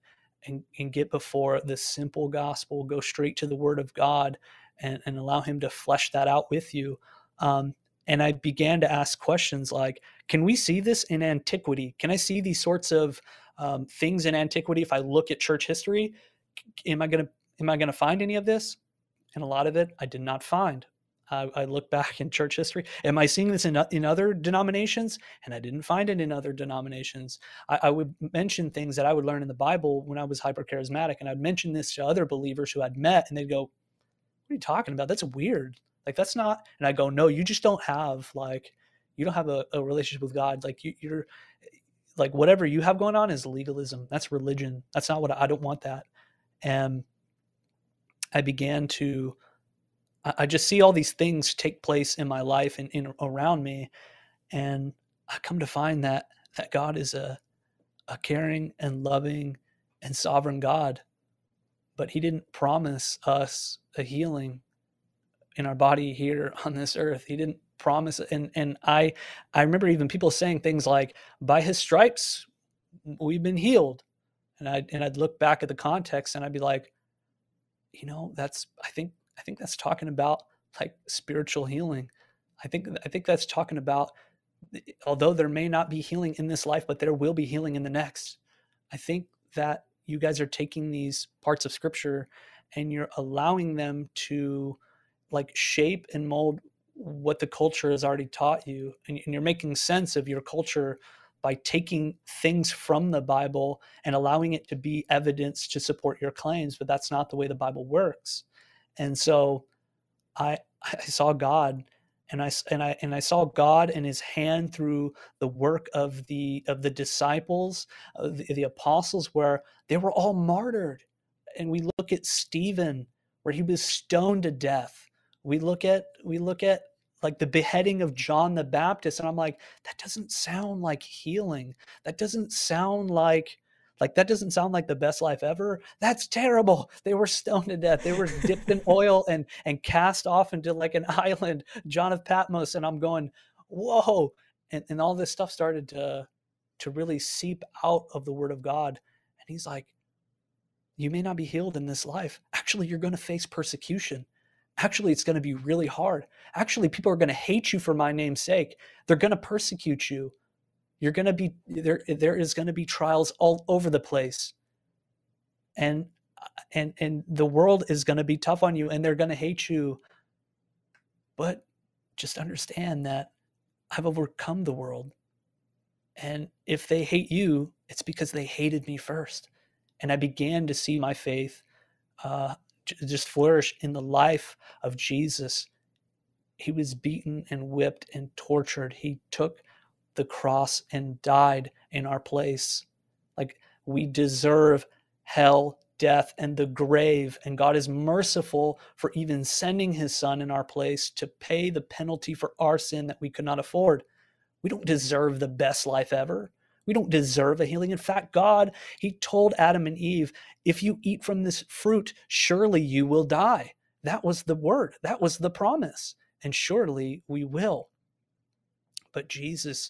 and, and get before the simple gospel, go straight to the word of God and, and allow him to flesh that out with you. Um, and I began to ask questions like, can we see this in antiquity? Can I see these sorts of um, things in antiquity? If I look at church history, am I going to, am I going to find any of this? And a lot of it I did not find. I, I look back in church history. Am I seeing this in, in other denominations? And I didn't find it in other denominations. I, I would mention things that I would learn in the Bible when I was hyper charismatic, and I'd mention this to other believers who I'd met, and they'd go, "What are you talking about? That's weird. Like that's not." And I go, "No, you just don't have like you don't have a, a relationship with God. Like you, you're like whatever you have going on is legalism. That's religion. That's not what I, I don't want that." And I began to I just see all these things take place in my life and in around me, and I come to find that that God is a a caring and loving and sovereign God, but He didn't promise us a healing in our body here on this earth. He didn't promise, and and I I remember even people saying things like, "By His stripes, we've been healed," and I and I'd look back at the context and I'd be like, you know, that's I think I think that's talking about like spiritual healing. I think I think that's talking about eh, although there may not be healing in this life, but there will be healing in the next. I think that you guys are taking these parts of scripture and you're allowing them to like shape and mold what the culture has already taught you and, you're making sense of your culture by taking things from the bible and allowing it to be evidence to support your claims but that's not the way the bible works and so I I saw God and I and I and I saw God and His hand through the work of the of the disciples, of the, the apostles, where they were all martyred. And we look at Stephen, where he was stoned to death. We look at we look at like the beheading of John the Baptist, and I'm like, that doesn't sound like healing. That doesn't sound like like that doesn't sound like the best life ever. That's terrible. They were stoned to death. They were dipped in oil and and cast off into like an island, John of Patmos. And I'm going, whoa. And and all this stuff started to to really seep out of the word of God. And he's like, you may not be healed in this life. Actually, you're going to face persecution. Actually, it's going to be really hard. Actually, people are going to hate you for my name's sake. They're going to persecute you. You're going to be there there is going to be trials all over the place. And and and the world is going to be tough on you and they're going to hate you. But just understand that I've overcome the world. And if they hate you, it's because they hated me first. And I began to see my faith uh, just flourish in the life of Jesus. He was beaten and whipped and tortured. He took the cross and died in our place. Like we deserve hell, death, and the grave. And God is merciful for even sending his son in our place to pay the penalty for our sin that we could not afford. We don't deserve the best life ever. We don't deserve a healing. In fact, God, He told Adam and Eve, if you eat from this fruit, surely you will die. That was the word, that was the promise. And surely we will. But Jesus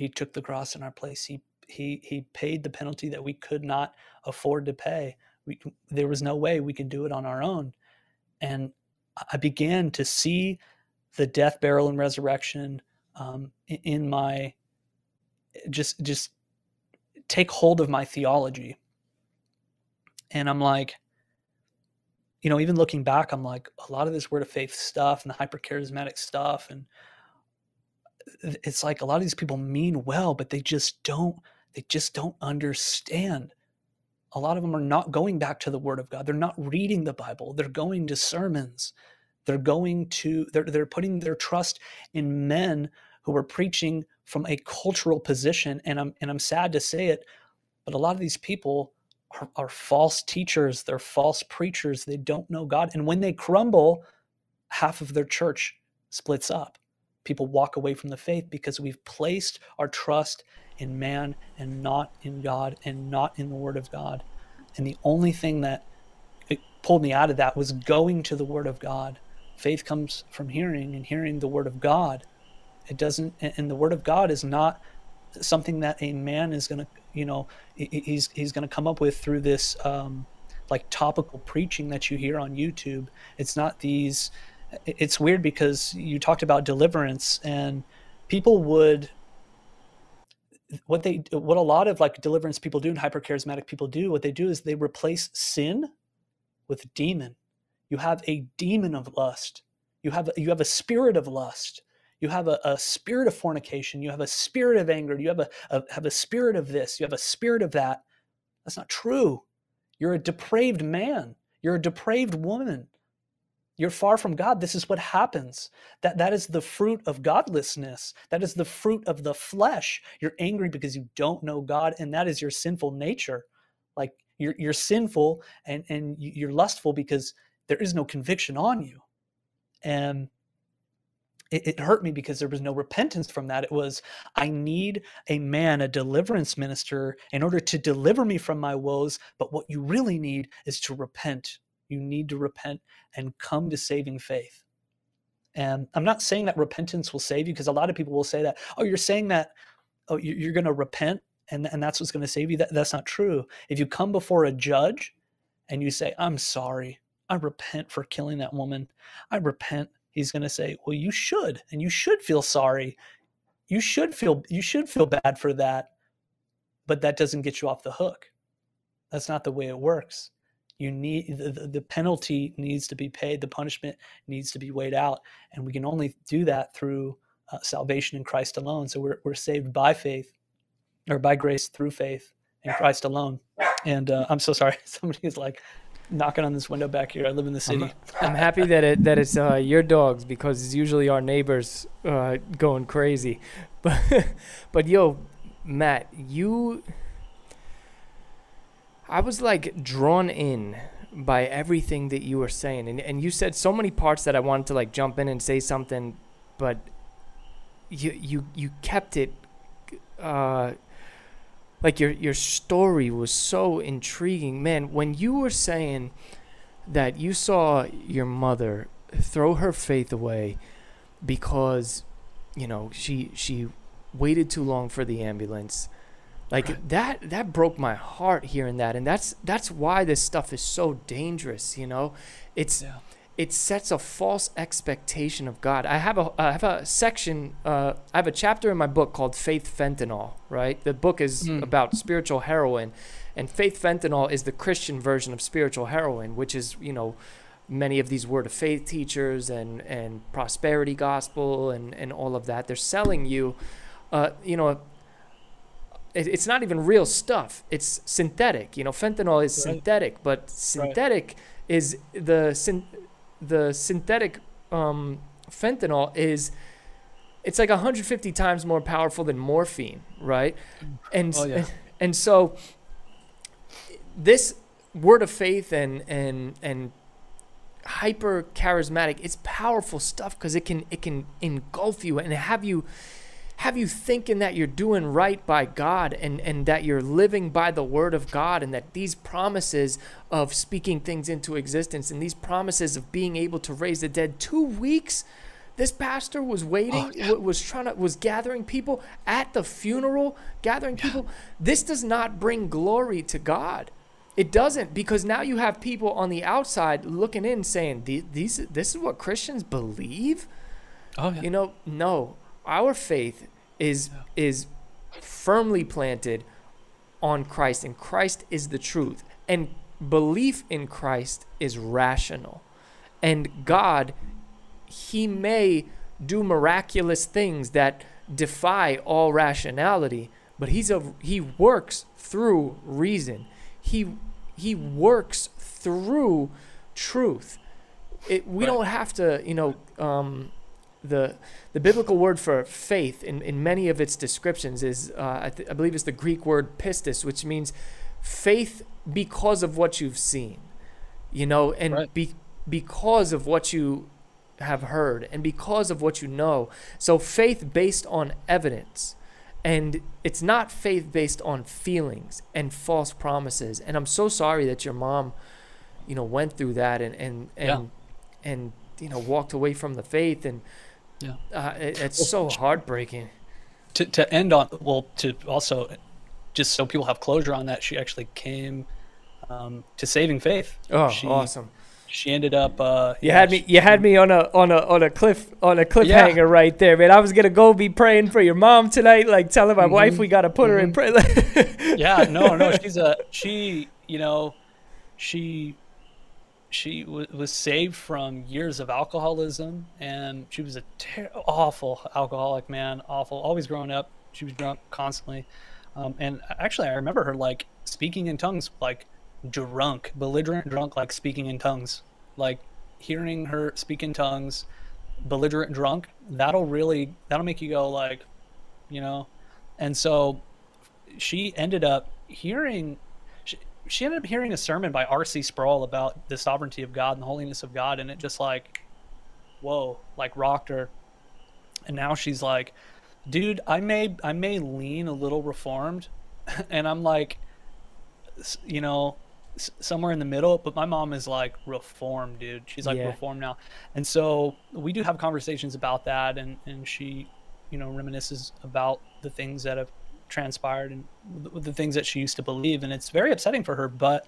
he took the cross in our place. He he he paid the penalty that we could not afford to pay. We, there was no way we could do it on our own. And I began to see the death, burial, and resurrection um, in my just just take hold of my theology. And I'm like, you know, even looking back, I'm like, a lot of this word of faith stuff and the hyper charismatic stuff and it's like a lot of these people mean well, but they just don't they just don't understand. A lot of them are not going back to the word of God. They're not reading the Bible. They're going to sermons. They're going to they're they're putting their trust in men who are preaching from a cultural position and I'm and I'm sad to say it, but a lot of these people are, are false teachers, they're false preachers, they don't know God. And when they crumble, half of their church splits up people walk away from the faith because we've placed our trust in man and not in God and not in the Word of God. And the only thing that pulled me out of that was going to the Word of God. Faith comes from hearing and hearing the Word of God. It doesn't, and the Word of God is not something that a man is going to, you know, he's he's going to come up with through this um, like topical preaching that you hear on YouTube. It's not these it's weird because you talked about deliverance and people would what they what a lot of like deliverance people do and hyper charismatic people do what they do is they replace sin with demon. You have a demon of lust. You have you have a spirit of lust. You have a, a spirit of fornication. You have a spirit of anger. You have a, a have a spirit of this. You have a spirit of that. That's not true. You're a depraved man. You're a depraved woman you're far from God. This is what happens. That that is the fruit of godlessness. That is the fruit of the flesh. You're angry because you don't know God, and that is your sinful nature. Like you're you're sinful and and you're lustful because there is no conviction on you. And it, it hurt me because there was no repentance from that. It was, I need a man, a deliverance minister, in order to deliver me from my woes. But what you really need is to repent you need to repent and come to saving faith. And I'm not saying that repentance will save you because a lot of people will say that, oh, you're saying that, oh, you're going to repent and, and that's what's going to save you. That, that's not true. If you come before a judge and you say, I'm sorry, I repent for killing that woman, I repent, he's going to say, well, you should, and you should feel sorry. You should feel, you should feel bad for that, but that doesn't get you off the hook. That's not the way it works you need the, the penalty needs to be paid the punishment needs to be weighed out and we can only do that through uh, salvation in christ alone so we're, we're saved by faith or by grace through faith in christ alone and uh, i'm so sorry somebody is like knocking on this window back here. I live in the city. I'm, I'm happy that it that it's uh, your dogs because it's usually our neighbors uh, going crazy. But but yo, Matt, you I was like drawn in by everything that you were saying and and you said so many parts that I wanted to like jump in and say something but you you you kept it uh like your your story was so intriguing. Man when you were saying that you saw your mother throw her faith away because you know she she waited too long for the ambulance like Right. that that broke my heart hearing that and that's that's why this stuff is so dangerous you know it's Yeah. it sets a false expectation of God. I have a I have a section uh, I have a chapter in my book called Faith Fentanyl. Right, the book is Mm. about spiritual heroin, and Faith Fentanyl is the Christian version of spiritual heroin, which is you know many of these word of faith teachers and and prosperity gospel and and all of that. They're selling you, uh, you know. It, it's not even real stuff. It's synthetic. You know, fentanyl is Right. synthetic, but synthetic is the syn- the synthetic um, fentanyl is it's like 150 times more powerful than morphine, right? And Oh, yeah. and so this word of faith and and and hyper charismatic it's powerful stuff because it can it can engulf you and have you have you thinking that you're doing right by God and, and that you're living by the word of God and that these promises of speaking things into existence and these promises of being able to raise the dead two weeks this pastor was waiting Oh, yeah. was trying to was gathering people at the funeral gathering people this does not bring glory to God it doesn't because now you have people on the outside looking in saying these this is what Christians believe Oh yeah. you know, no. Our faith is is firmly planted on Christ and Christ is the truth. And belief in Christ is rational. And God he may do miraculous things that defy all rationality, but he's a he works through reason. He he works through truth. It, we Right. don't have to, you know, um, the the biblical word for faith in, in many of its descriptions is uh, I, th- I believe it's the Greek word pistis, which means faith because of what you've seen, you know, and Right. be, because of what you have heard and because of what you know. So faith based on evidence. And it's not faith based on feelings and false promises. And I'm so sorry that your mom, you know, went through that and and and, and you know walked away from the faith and Yeah. uh, it, it's so heartbreaking. to to end on well to also just so people have closure on that she actually came um, to saving faith Oh, she, awesome! she ended up uh You had me. You had me on a on a on a cliff on a cliffhanger right there, man. I was gonna go be praying for your mom tonight, like telling my wife Mhm. we gotta put her in prayer. yeah no no she's a she you know she she w- was saved from years of alcoholism and she was a ter- awful alcoholic man awful always growing up she was drunk constantly. Um, and actually i remember her like speaking in tongues like drunk belligerent drunk like speaking in tongues. Like hearing her speak in tongues belligerent drunk that'll really that'll make you go like you know? And so she ended up hearing she, ended up hearing a sermon by R.C. Sproul about the sovereignty of God and the holiness of God, and it just like, whoa, like rocked her. And now she's like, dude, I may I may lean a little reformed, and I'm like, you know, s- somewhere in the middle. But my mom is like reformed, dude. She's like Yeah. reformed now, and so we do have conversations about that, and and she, you know, reminisces about the things that have transpired and the, the things that she used to believe, and it's very upsetting for her. But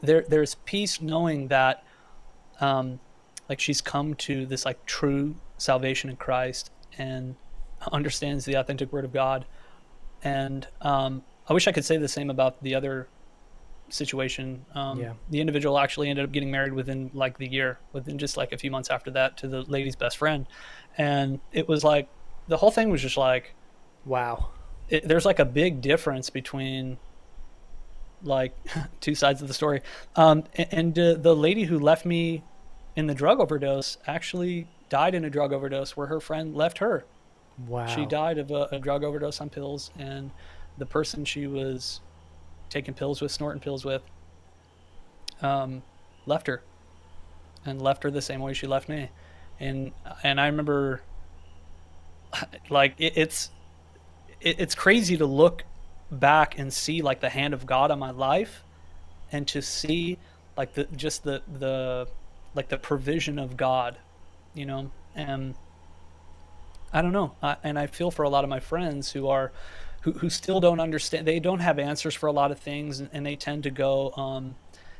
there there's peace knowing that, um, like she's come to this like true salvation in Christ and understands the authentic Word of God, and um, I wish I could say the same about the other situation. Um, Yeah. The individual actually ended up getting married within like the year, within just like a few months after that, to the lady's best friend, and it was like the whole thing was just like wow. It, there's like a big difference between like two sides of the story. Um, and, and uh, the lady who left me in the drug overdose actually died in a drug overdose where her friend left her. Wow. She died of a, a drug overdose on pills, and the person she was taking pills with, snorting pills with, um, left her, and left her the same way she left me, and and I remember, like it, it's, it, it's crazy to look back and see like the hand of God on my life, and to see like the just the the like the provision of God, you know, and I don't know, I, and I feel for a lot of my friends who are who, who still don't understand they don't have answers for a lot of things and, and they tend to go um,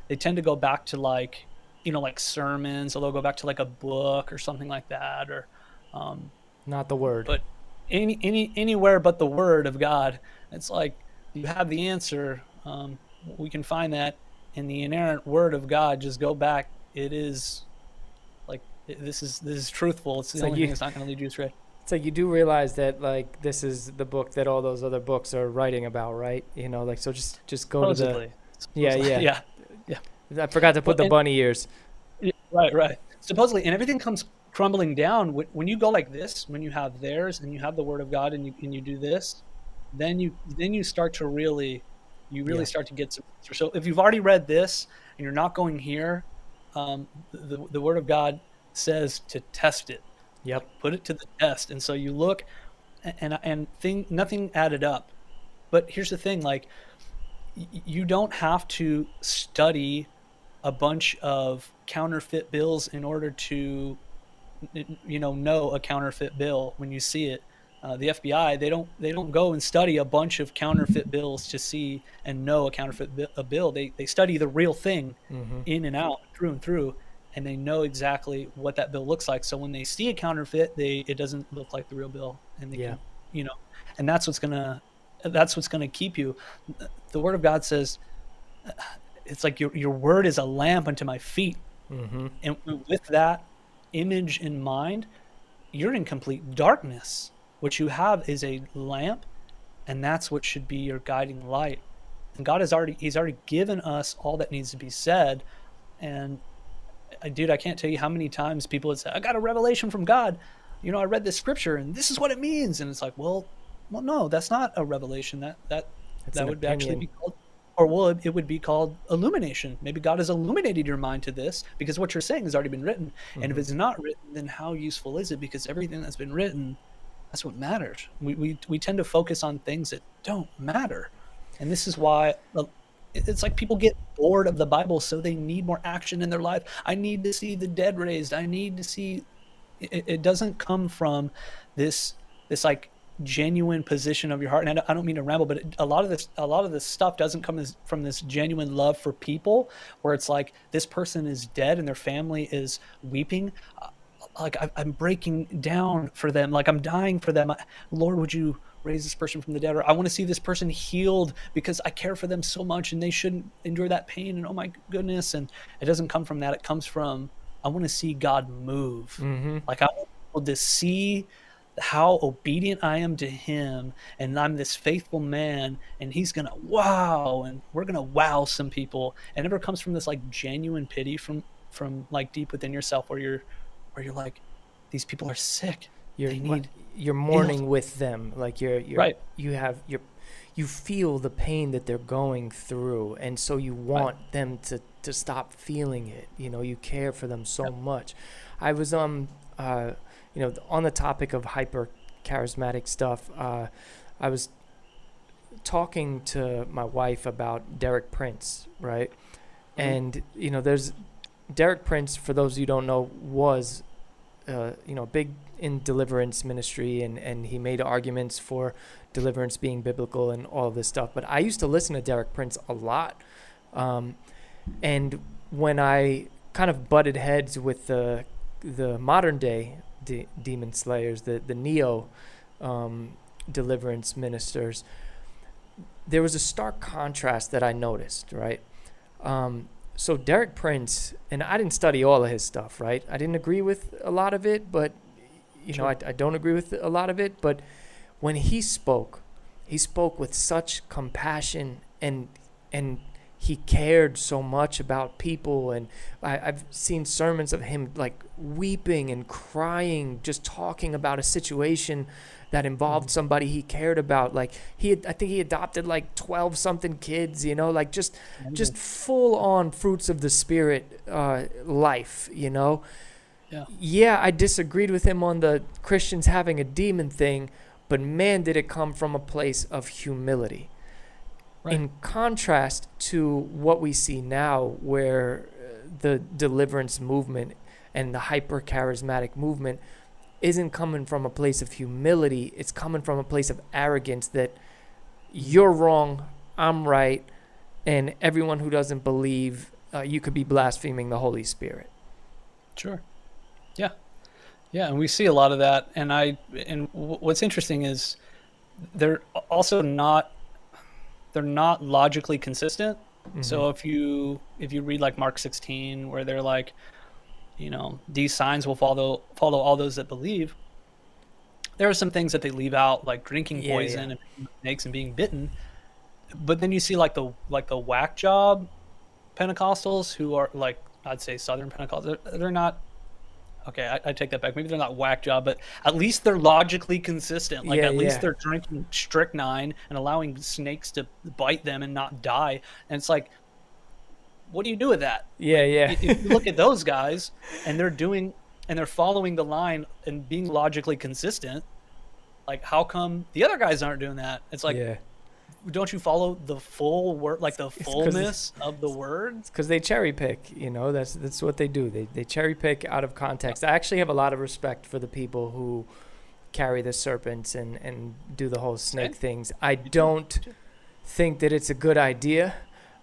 they tend to go back to like you know like sermons or they'll go back to like a book or something like that or um, not the word. but any any anywhere but the word of god it's like you have the answer um, we can find that in the inerrant word of god just go back. It is like this is this is truthful. It's the So only you- thing that's not going to lead you astray. So you do realize that like this is the book that all those other books are writing about right? You know like so just just go to supposedly. The yeah Supposedly. yeah. Yeah. I forgot to put the bunny ears. Yeah, right, right. Supposedly, and everything comes crumbling down when, when you go like this. When you have theirs and you have the Word of God, and you and you do this, then you then you start to really, you really Yeah. start to get some. So if you've already read this and you're not going here, um, the the Word of God says to test it, yep put it to the test, and so you look, and and, and thing nothing added up. But here's the thing, like you don't have to study a bunch of counterfeit bills in order to you know know a counterfeit bill when you see it uh, the FBI they don't they don't go and study a bunch of counterfeit bills to see and know a counterfeit bi- a bill they they study the real thing mm-hmm. in and out through and through and they know exactly what that bill looks like so when they see a counterfeit they it doesn't look like the real bill and they Yeah. can you know and that's what's gonna that's what's gonna keep you the word of god says it's like your, your word is a lamp unto my feet Mm-hmm. and with that image in mind you're in complete darkness. What you have is a lamp and that's what should be your guiding light. And god has already he's already given us all that needs to be said. And uh, dude i can't tell you how many times people would say i got a revelation from god. You know i read this scripture and this is what it means. And it's like well well no that's not a revelation. That that that would actually be called or well it, would be called illumination. Maybe god has illuminated your mind to this because what you're saying has already been written. And if Mhm. it's not written then how useful is it? Because everything that's been written that's what matters. We, we, we tend to focus on things that don't matter. And this is why uh, it's like people get bored of the bible so they need more action in their life. I need to see the dead raised. I need to see it, it doesn't come from this this like genuine position of your heart. And I don't, mean to ramble but a lot of this a lot of this stuff doesn't come from this genuine love for people where it's like this person is dead and their family is weeping. Uh, like I, i'm breaking down for them. Like i'm dying for them. Lord would you raise this person from the dead? Or i want to see this person healed because i care for them so much and they shouldn't endure that pain and oh my goodness. And it doesn't come from that. It comes from i want to see god move. Mm-hmm. like I want to see how obedient I am to him and I'm this faithful man and he's gonna wow and we're gonna wow some people. And it never comes from this like genuine pity from from like deep within yourself where you're where you're like, these people are sick. you're They need you're mourning with them like you're, you're Right. you have you you feel the pain that they're going through and so you want them to to stop feeling it you know you care for them so much i was um uh you know on the topic of hyper charismatic stuff uh i was talking to my wife about derek prince right? And you know there's derek prince for those you who don't know was uh, you know, big in deliverance ministry, and and he made arguments for deliverance being biblical and all of this stuff. But I used to listen to Derek Prince a lot, um, and when I kind of butted heads with the the modern day de- demon slayers, the the neo um, deliverance ministers, there was a stark contrast that I noticed. Right. Um, so Derek Prince, and I didn't study all of his stuff, right? I didn't agree with a lot of it, but you know, I, I don't agree with a lot of it. But when he spoke, he spoke with such compassion and and he cared so much about people and I, i've seen sermons of him like weeping and crying just talking about a situation that involved somebody he cared about. Like he had, i think he adopted like 12 something kids you know like just just full on fruits of the spirit uh, life you know? Yeah. yeah i disagreed with him on the christians having a demon thing but man did it come from a place of humility Right. in contrast to what we see now where uh, the deliverance movement and the hyper charismatic movement isn't coming from a place of humility it's coming from a place of arrogance that you're wrong i'm right and everyone who doesn't believe uh, you could be blaspheming the holy spirit Sure. Yeah. Yeah, and we see a lot of that. And I and w- what's interesting is they're also not they're not logically consistent. So mm-hmm. if you if you read like Mark 16 where they're like you know, these signs will follow follow all those that believe. There are some things that they leave out like drinking Yeah, poison yeah. and snakes and being bitten. But then you see like the like the whack job Pentecostals who are like I'd say Southern Pentecostals. They're, they're not. Okay, I, I take that back. Maybe they're not whack job, but at least they're logically consistent. Like Yeah, at least yeah. they're drinking strychnine and allowing snakes to bite them and not die. And it's like, what do you do with that? yeah yeah if you look at those guys and they're doing and they're following the line and being logically consistent, like how come the other guys aren't doing that? It's like, yeah don't you follow the full word, like the fullness of the words because they cherry pick. You know, that's that's what they do. They they cherry pick out of context. I actually have a lot of respect for the people who carry the serpents and and do the whole snake Okay. things. I don't think that it's a good idea.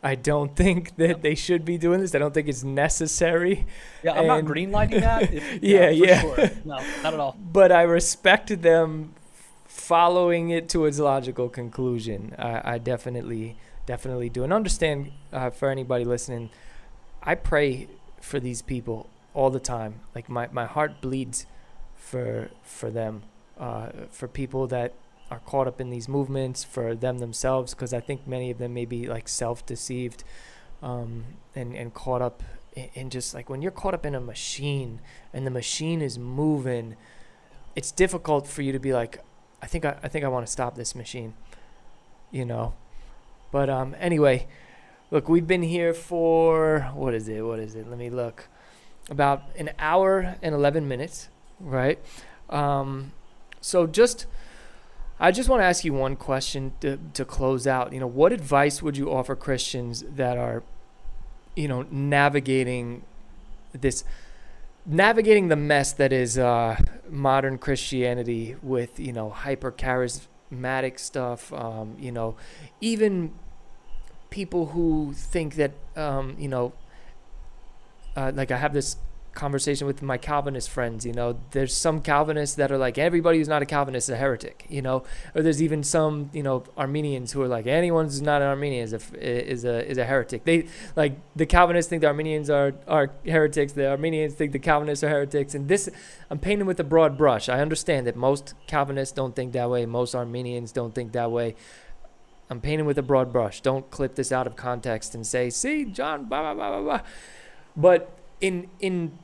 I don't think that they should be doing this. I don't think it's necessary. Yeah, I'm not And- green lighting that. If- Yeah, for yeah. Sure. No, not at all. But I respect them following it to its logical conclusion. I, I definitely, definitely do. And understand uh, for anybody listening, I pray for these people all the time. Like my, my heart bleeds for for them, uh, for people that are caught up in these movements, for them themselves, because I think many of them may be like self-deceived um, and and caught up in just like when you're caught up in a machine and the machine is moving, it's difficult for you to be like, I think I, I think I want to stop this machine, you know. But um, anyway, look, we've been here for what is it? What is it? Let me look. About an hour and eleven minutes, right? Um, so just, I just want to ask you one question to to close out. You know, what advice would you offer Christians that are, you know, navigating this, navigating the mess that is uh, modern Christianity with you know hyper charismatic stuff. Um, you know, even people who think that um, you know, uh, like I have this conversation with my Calvinist friends. You know, there's some Calvinists that are like everybody who's not a Calvinist is a heretic. You know, or there's even some you know Arminians who are like anyone who's not an Arminian is a is a is a heretic. They like the Calvinists think the Arminians are are heretics. The Arminians think the Calvinists are heretics. And this, I'm painting with a broad brush. I understand that most Calvinists don't think that way. Most Arminians don't think that way. I'm painting with a broad brush. Don't clip this out of context and say, "See, John, blah blah blah blah blah." But in in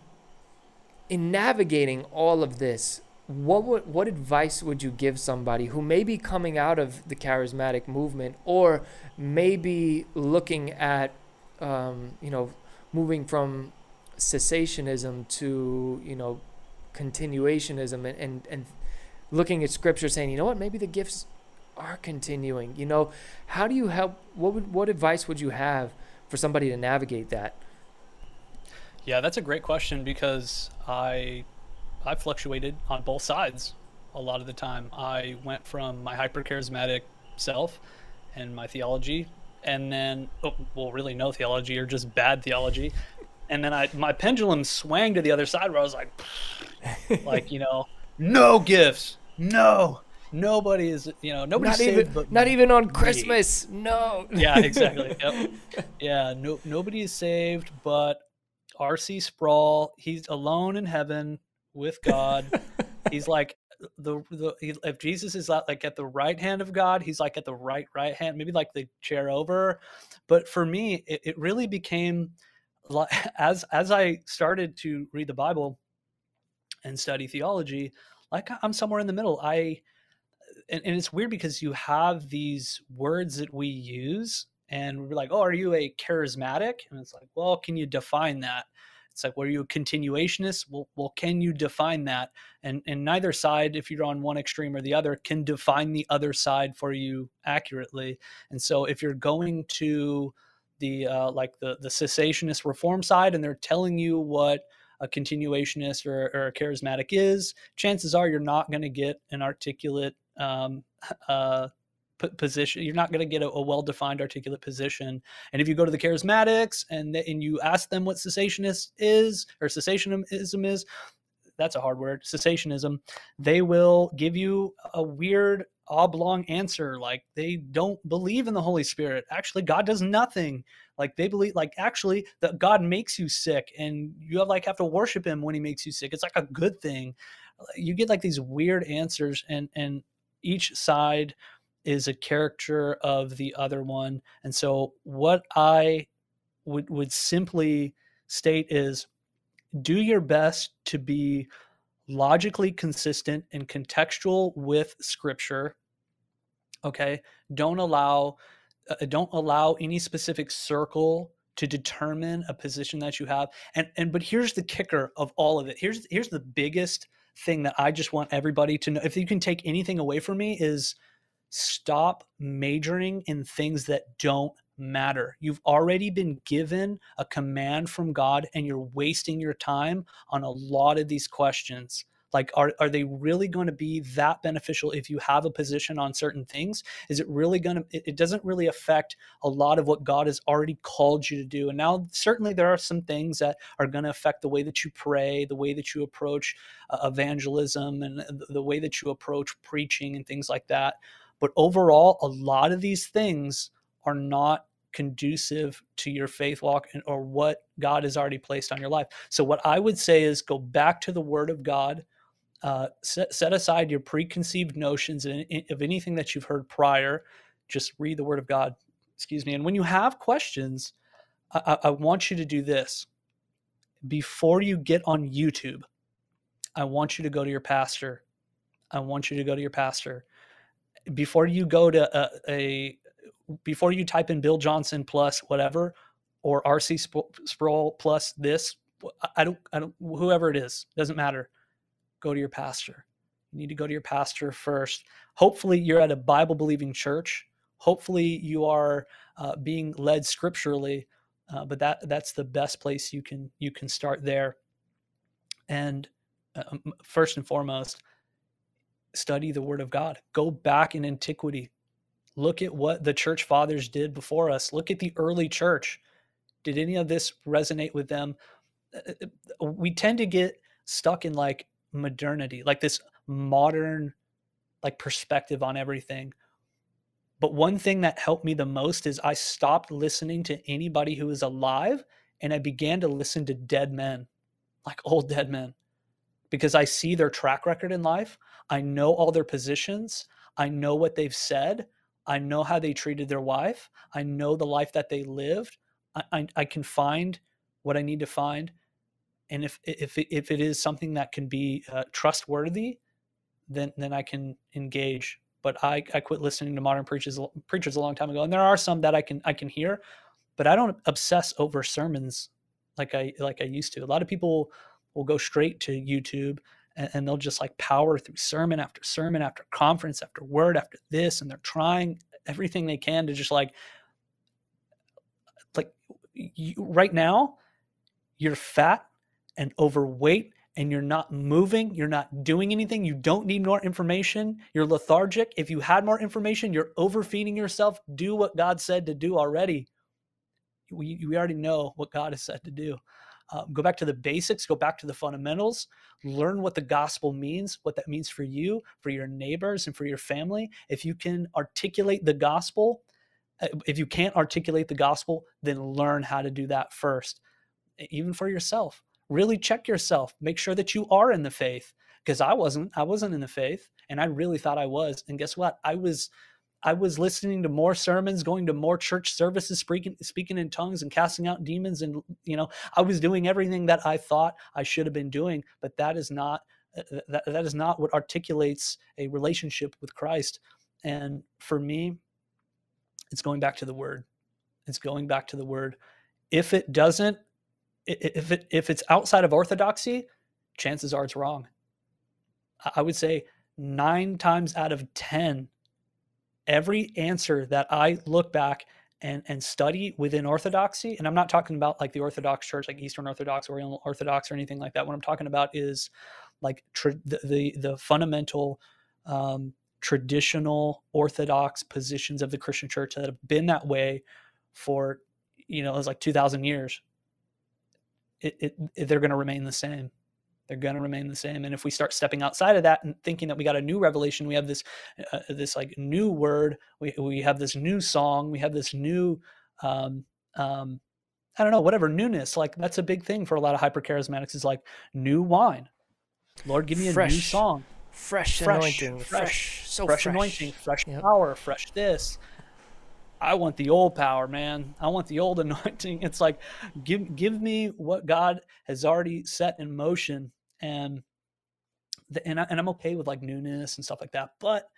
in navigating all of this, what would what advice would you give somebody who may be coming out of the charismatic movement or maybe looking at um, you know moving from cessationism to you know continuationism and, and and looking at scripture saying you know what? Maybe the gifts are continuing. You know how do you help what would what advice would you have for somebody to navigate that Yeah, that's a great question because I I fluctuated on both sides a lot of the time. I went from my hyper charismatic self and my theology and then oh, well really no theology or just bad theology. And then I my pendulum swang to the other side where I was like like, you know, no gifts. No. Nobody is, you know, nobody's not saved even not even on christmas no yeah, exactly. Yep. Yeah, no, nobody is saved, but R.C. Sproul. He's alone in heaven with God. he's like the the if Jesus is uh, like at the right hand of God, he's like at the right right hand, maybe like the chair over. But for me, it, it really became as as I started to read the Bible and study theology, like I'm somewhere in the middle. I and, and it's weird because you have these words that we use and we're like, oh, are you a charismatic? And it's like, well, can you define that? It's like, were you a continuationist? Well, well, can you define that? And and neither side, if you're on one extreme or the other, can define the other side for you accurately. And so, if you're going to the uh, like the the cessationist reform side, and they're telling you what a continuationist or, or a charismatic is, chances are you're not going to get an articulate um, uh, position. You're not going to get a, a well-defined, articulate position. And if you go to the charismatics and and you ask them what cessationist is or cessationism is, that's a hard word, cessationism. They will give you a weird oblong answer like they don't believe in the holy spirit actually god does nothing like they believe like actually that god makes you sick and you have like have to worship him when he makes you sick it's like a good thing you get like these weird answers and and each side is a character of the other one. And so what I would would simply state is do your best to be logically consistent and contextual with scripture okay don't allow uh, don't allow any specific circle to determine a position that you have and and but here's the kicker of all of it here's here's the biggest thing that i just want everybody to know if you can take anything away from me is stop majoring in things that don't matter. You've already been given a command from God and you're wasting your time on a lot of these questions. Like, are, are they really going to be that beneficial if you have a position on certain things? Is it really going to, it, doesn't really affect a lot of what God has already called you to do. And now, certainly, there are some things that are going to affect the way that you pray, the way that you approach uh, evangelism, and the way that you approach preaching and things like that. But overall, a lot of these things are not conducive to your faith walk and, or what God has already placed on your life. So, what I would say is go back to the Word of God, uh, set, set aside your preconceived notions of anything that you've heard prior. Just read the Word of God. Excuse me. And when you have questions, I, I want you to do this. Before you get on YouTube, I want you to go to your pastor. I want you to go to your pastor before you go to a, a before you type in Bill Johnson plus whatever or RC Sproul plus this, I don't, I don't, whoever it is, doesn't matter. Go to your pastor. You need to go to your pastor first. Hopefully, you're at a Bible believing church. Hopefully, you are uh, being led scripturally. Uh, but that that's the best place you can you can start there. And uh, first and foremost, study the word of God. Go back in antiquity. Look at what the church fathers did before us. Look at the early church. Did any of this resonate with them? Uh, uh, uh, we tend to get stuck in like modernity, like this modern like perspective on everything. But one thing that helped me the most is I stopped listening to anybody who is alive and I began to listen to dead men, like old dead men because I see their track record in life. I know all their positions. I know what they've said. I know how they treated their wife. I know the life that they lived. I, I, I can find what I need to find. And if, if, if it is something that can be uh, trustworthy, then, then I can engage. But I, I quit listening to modern preachers, preachers a long time ago. And there are some that I can, I can hear, but I don't obsess over sermons like I, like I used to. A lot of people will go straight to YouTube and, and they'll just like power through sermon after sermon after conference after word after this, and they're trying everything they can to just like like you, right now you're fat and overweight and you're not moving, you're not doing anything, you don't need more information, you're lethargic. If you had more information, you're overfeeding yourself. Do what God said to do already. We, we already know what God has said to do. Uh, go back to the basics, go back to the fundamentals, learn what the gospel means, what that means for you, for your neighbors, and for your family. If you can articulate the gospel, uh, if you can't articulate the gospel, then learn how to do that first, even for yourself. Really check yourself, make sure that you are in the faith. because I wasn't. I wasn't in the faith, and I really thought I was. And guess what? I was. I was listening to more sermons, going to more church services, speaking speaking in tongues and casting out demons, and you know, I was doing everything that I thought I should have been doing. But that is not uh, that, that is not what articulates a relationship with Christ. And for me, it's going back to the word. It's going back to the word. If it doesn't, if it if it's outside of orthodoxy, chances are it's wrong. I would say nine times out of ten, every answer that I look back and and study within orthodoxy, and I'm not talking about like the Orthodox Church, like Eastern Orthodox, Oriental Orthodox, or anything like that. What I'm talking about is like the, the the fundamental um, traditional orthodox positions of the Christian church that have been that way for you know it's like 2000 years it, it, it they're going to remain the same they're going to remain the same and if we start stepping outside of that and thinking that we got a new revelation we have this uh, this like new word we, we have this new song we have this new um, um, i don't know whatever newness like that's a big thing for a lot of hyper charismatics is like new wine lord give me a fresh. new song fresh, fresh anointing, fresh, fresh so fresh, fresh. anointing, fresh yep. power, fresh this. I want the old power, man. I want the old anointing. It's like give give me what God has already set in motion, and the, and, I, and I'm okay with like newness and stuff like that, but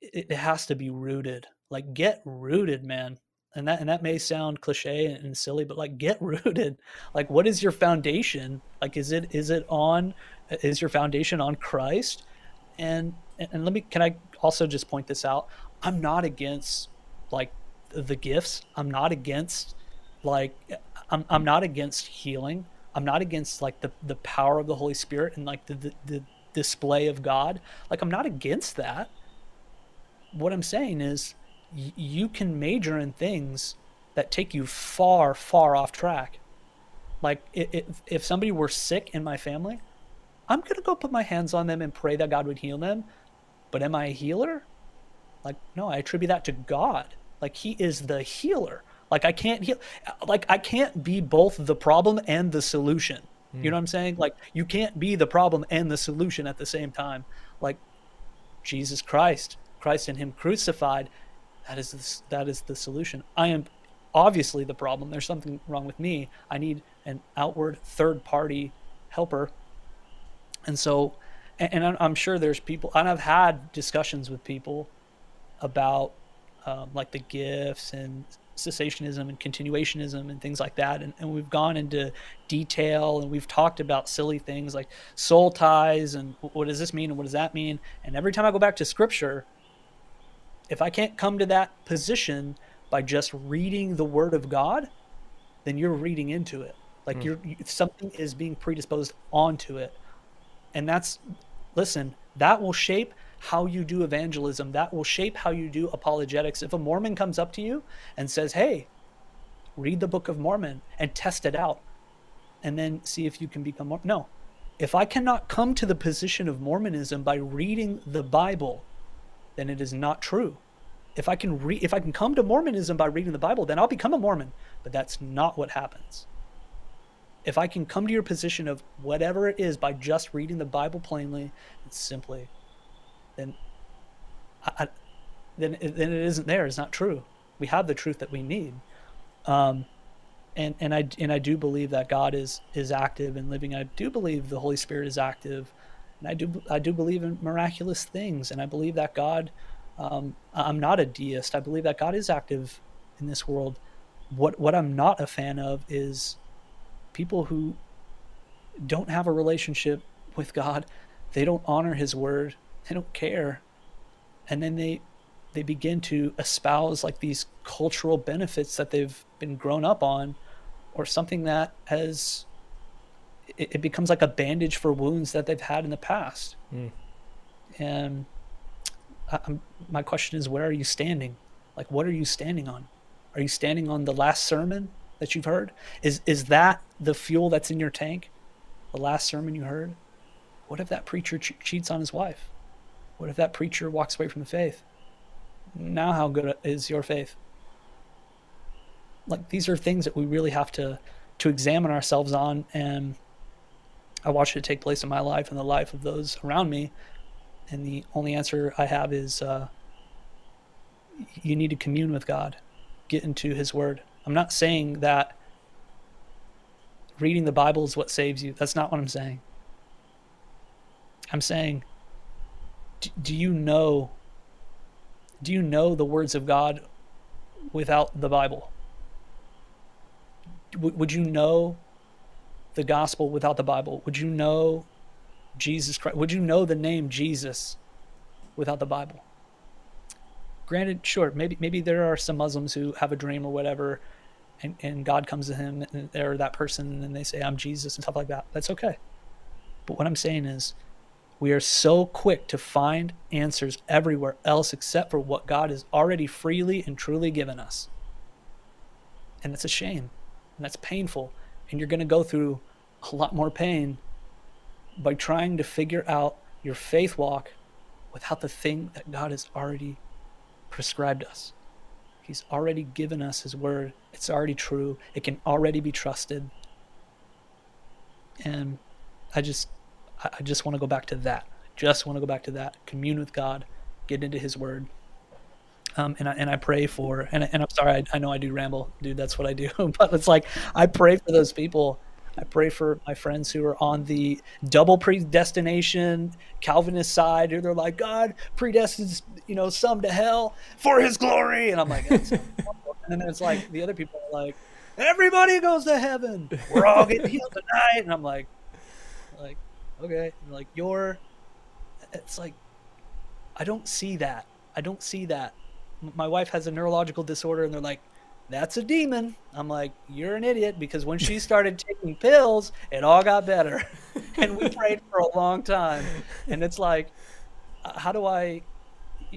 it, it has to be rooted. Like get rooted, man. And that and that may sound cliche and, silly but like get rooted. Like what is your foundation? Like is it is it on is your foundation on christ? And and let me can i also just point this out? I'm not against like the gifts. I'm not against like i'm, I'm not against healing i'm not against like the the power of the holy spirit and like the, the, the display of god like i'm not against that what i'm saying is y- you can major in things that take you far far off track like if, if somebody were sick in my family I'm going to go put my hands on them and pray that God would heal them. But am I a healer? Like, no, I attribute that to God. Like, He is the healer. Like, I can't heal. Like, I can't be both the problem and the solution. Mm. You know what I'm saying? Like, you can't be the problem and the solution at the same time. Like, Jesus Christ, Christ and Him crucified, that is the, that is the solution. I am obviously the problem. There's something wrong with me. I need an outward third party helper and so, and I'm sure there's people, and I've had discussions with people about um, like the gifts and cessationism and continuationism and things like that. And, and we've gone into detail and we've talked about silly things like soul ties and what does this mean and what does that mean. And every time I go back to scripture, if I can't come to that position by just reading the word of God, then you're reading into it. Like mm. you're something is being predisposed onto it. And that's, listen, that will shape how you do evangelism. That will shape how you do apologetics. If a Mormon comes up to you and says, hey, read the Book of Mormon and test it out and then see if you can become more. No. If I cannot come to the position of Mormonism by reading the Bible, then it is not true. If I can read if I can come to Mormonism by reading the Bible, then I'll become a Mormon. But that's not what happens if I can come to your position of whatever it is by just reading the Bible plainly and simply, then, I, then, then it isn't there. It's not true. We have the truth that we need, um, and and I and I do believe that God is is active and living. I do believe the Holy Spirit is active, and I do I do believe in miraculous things, and I believe that God. Um, I'm not a deist. I believe that God is active in this world. What what I'm not a fan of is people who don't have a relationship with God, they don't honor his word, they don't care. And then they they begin to espouse like these cultural benefits that they've been grown up on or something that has it, it becomes like a bandage for wounds that they've had in the past. Mm. And I, my question is where are you standing? Like what are you standing on? Are you standing on the last sermon that you've heard? Is is that the fuel that's in your tank? The last sermon you heard? What if that preacher che- cheats on his wife? What if that preacher walks away from the faith? Now how good is your faith? Like these are things that we really have to to examine ourselves on and I watched it take place in my life and the life of those around me. And the only answer I have is uh, you need to commune with God, get into His Word. I'm not saying that reading the Bible is what saves you. That's not what I'm saying. I'm saying, do you know? Do you know the words of God without the Bible? Would you know the gospel without the Bible? Would you know Jesus Christ? Would you know the name Jesus without the Bible? Granted, sure, maybe maybe there are some Muslims who have a dream or whatever, and, and God comes to him or that person and they say, I'm Jesus and stuff like that. That's okay. But what I'm saying is, we are so quick to find answers everywhere else except for what God has already freely and truly given us. And it's a shame. And that's painful. And you're going to go through a lot more pain by trying to figure out your faith walk without the thing that God has already prescribed us. He's already given us His word. It's already true. It can already be trusted. And I just, I just want to go back to that. Just want to go back to that. Commune with God, get into His word. Um, and I and I pray for and and I'm sorry I, I know I do ramble, dude. That's what I do. but it's like I pray for those people I pray for my friends who are on the double predestination Calvinist side, who they're like, God predestines, you know, some to hell for His glory, and I'm like, and then it's like the other people are like, everybody goes to heaven. We're all getting healed tonight, and I'm like, like, okay, and like you're, it's like, I don't see that. I don't see that. My wife has a neurological disorder, and they're like, that's a demon. I'm like, you're an idiot because when she started taking pills, it all got better. and we prayed for a long time. And it's like, uh, how do I,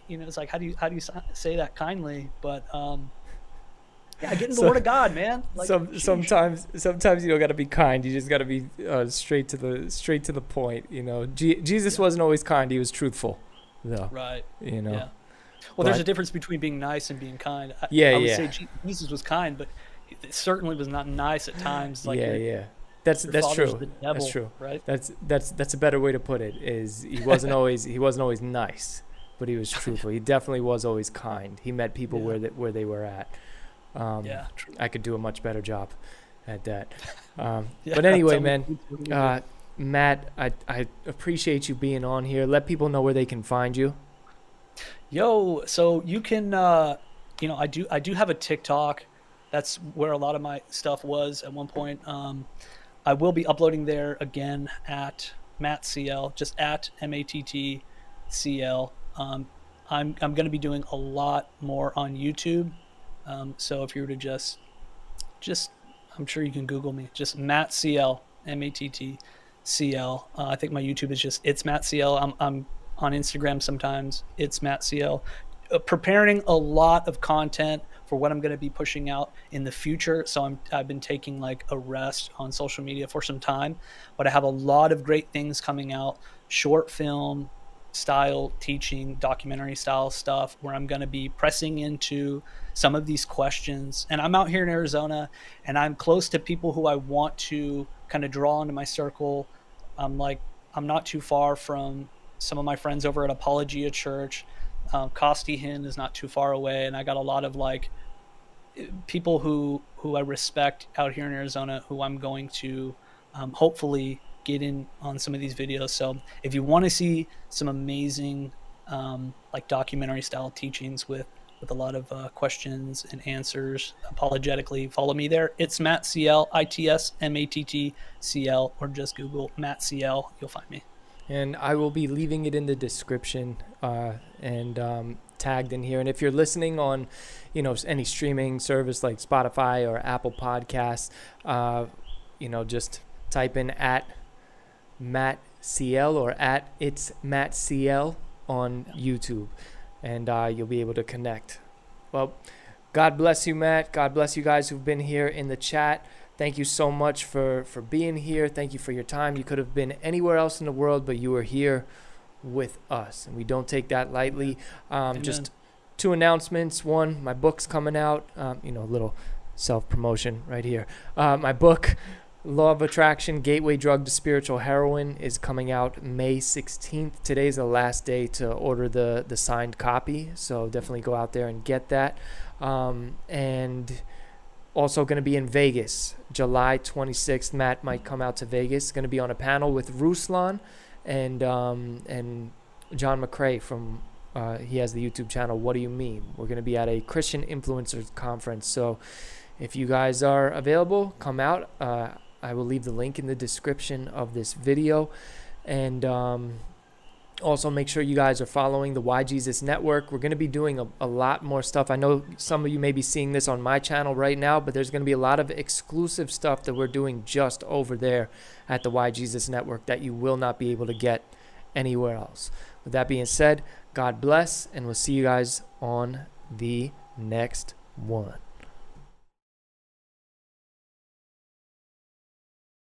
you know, it's like, how do you, how do you say that kindly? But, um, yeah, get in the so, Word of God, man. Like, some, sometimes, sometimes you don't got to be kind. You just got to be uh, straight to the straight to the point. You know, G- Jesus yeah. wasn't always kind. He was truthful, though. Right. You know. Yeah. Well, there's a difference between being nice and being kind. I, yeah, I would yeah. say Jesus was kind, but it certainly was not nice at times. Like yeah, yeah. That's that's true. Devil, that's true. Right. That's that's that's a better way to put it. Is he wasn't always he wasn't always nice, but he was truthful. he definitely was always kind. He met people yeah. where they, where they were at. Um, yeah, true. I could do a much better job at that. Um, yeah, but anyway, man, uh, Matt, I I appreciate you being on here. Let people know where they can find you. Yo, so you can, uh, you know, I do I do have a TikTok. That's where a lot of my stuff was at one point. Um, I will be uploading there again at Matt CL, just at M A T T C L. Um, I'm I'm going to be doing a lot more on YouTube. Um, so if you were to just, just, I'm sure you can Google me. Just Matt CL, M A T T C L. Uh, I think my YouTube is just it's Matt CL. I'm I'm on Instagram sometimes. It's Matt CL. Uh, preparing a lot of content for what I'm going to be pushing out in the future. So I'm, I've been taking like a rest on social media for some time, but I have a lot of great things coming out short film style teaching, documentary style stuff where I'm going to be pressing into some of these questions. And I'm out here in Arizona and I'm close to people who I want to kind of draw into my circle. I'm like, I'm not too far from some of my friends over at Apologia Church. Um, Costi is not too far away, and I got a lot of like people who who I respect out here in Arizona who I'm going to um, hopefully get in on some of these videos. So if you want to see some amazing um, like documentary style teachings with with a lot of uh, questions and answers apologetically, follow me there. It's Matt CL, I T S M A T T C L, or just Google Matt CL. You'll find me and I will be leaving it in the description uh, and um, tagged in here. And if you're listening on, you know, any streaming service like Spotify or Apple Podcasts, uh, you know, just type in at Matt CL or at it's Matt CL on YouTube, and uh, you'll be able to connect. Well, God bless you, Matt. God bless you guys who've been here in the chat. Thank you so much for, for being here. Thank you for your time. You could have been anywhere else in the world, but you were here with us. And we don't take that lightly. Um, just two announcements. One, my book's coming out. Um, you know, a little self promotion right here. Uh, my book Law of Attraction Gateway Drug to Spiritual Heroin is coming out May 16th. Today's the last day to order the, the signed copy, so definitely go out there and get that. Um, and also going to be in Vegas, July 26th. Matt might come out to Vegas. Going to be on a panel with Ruslan and um, and Jon McCray from uh, he has the YouTube channel. What do you mean? We're going to be at a Christian influencers conference. So if you guys are available, come out. Uh, I will leave the link in the description of this video. And um, also make sure you guys are following the Why Jesus Network. We're going to be doing a, a, lot more stuff. I know some of you may be seeing this on my channel right now, but there's going to be a lot of exclusive stuff that we're doing just over there at the Why Jesus Network that you will not be able to get anywhere else. With that being said, God bless, and we'll see you guys on the next one.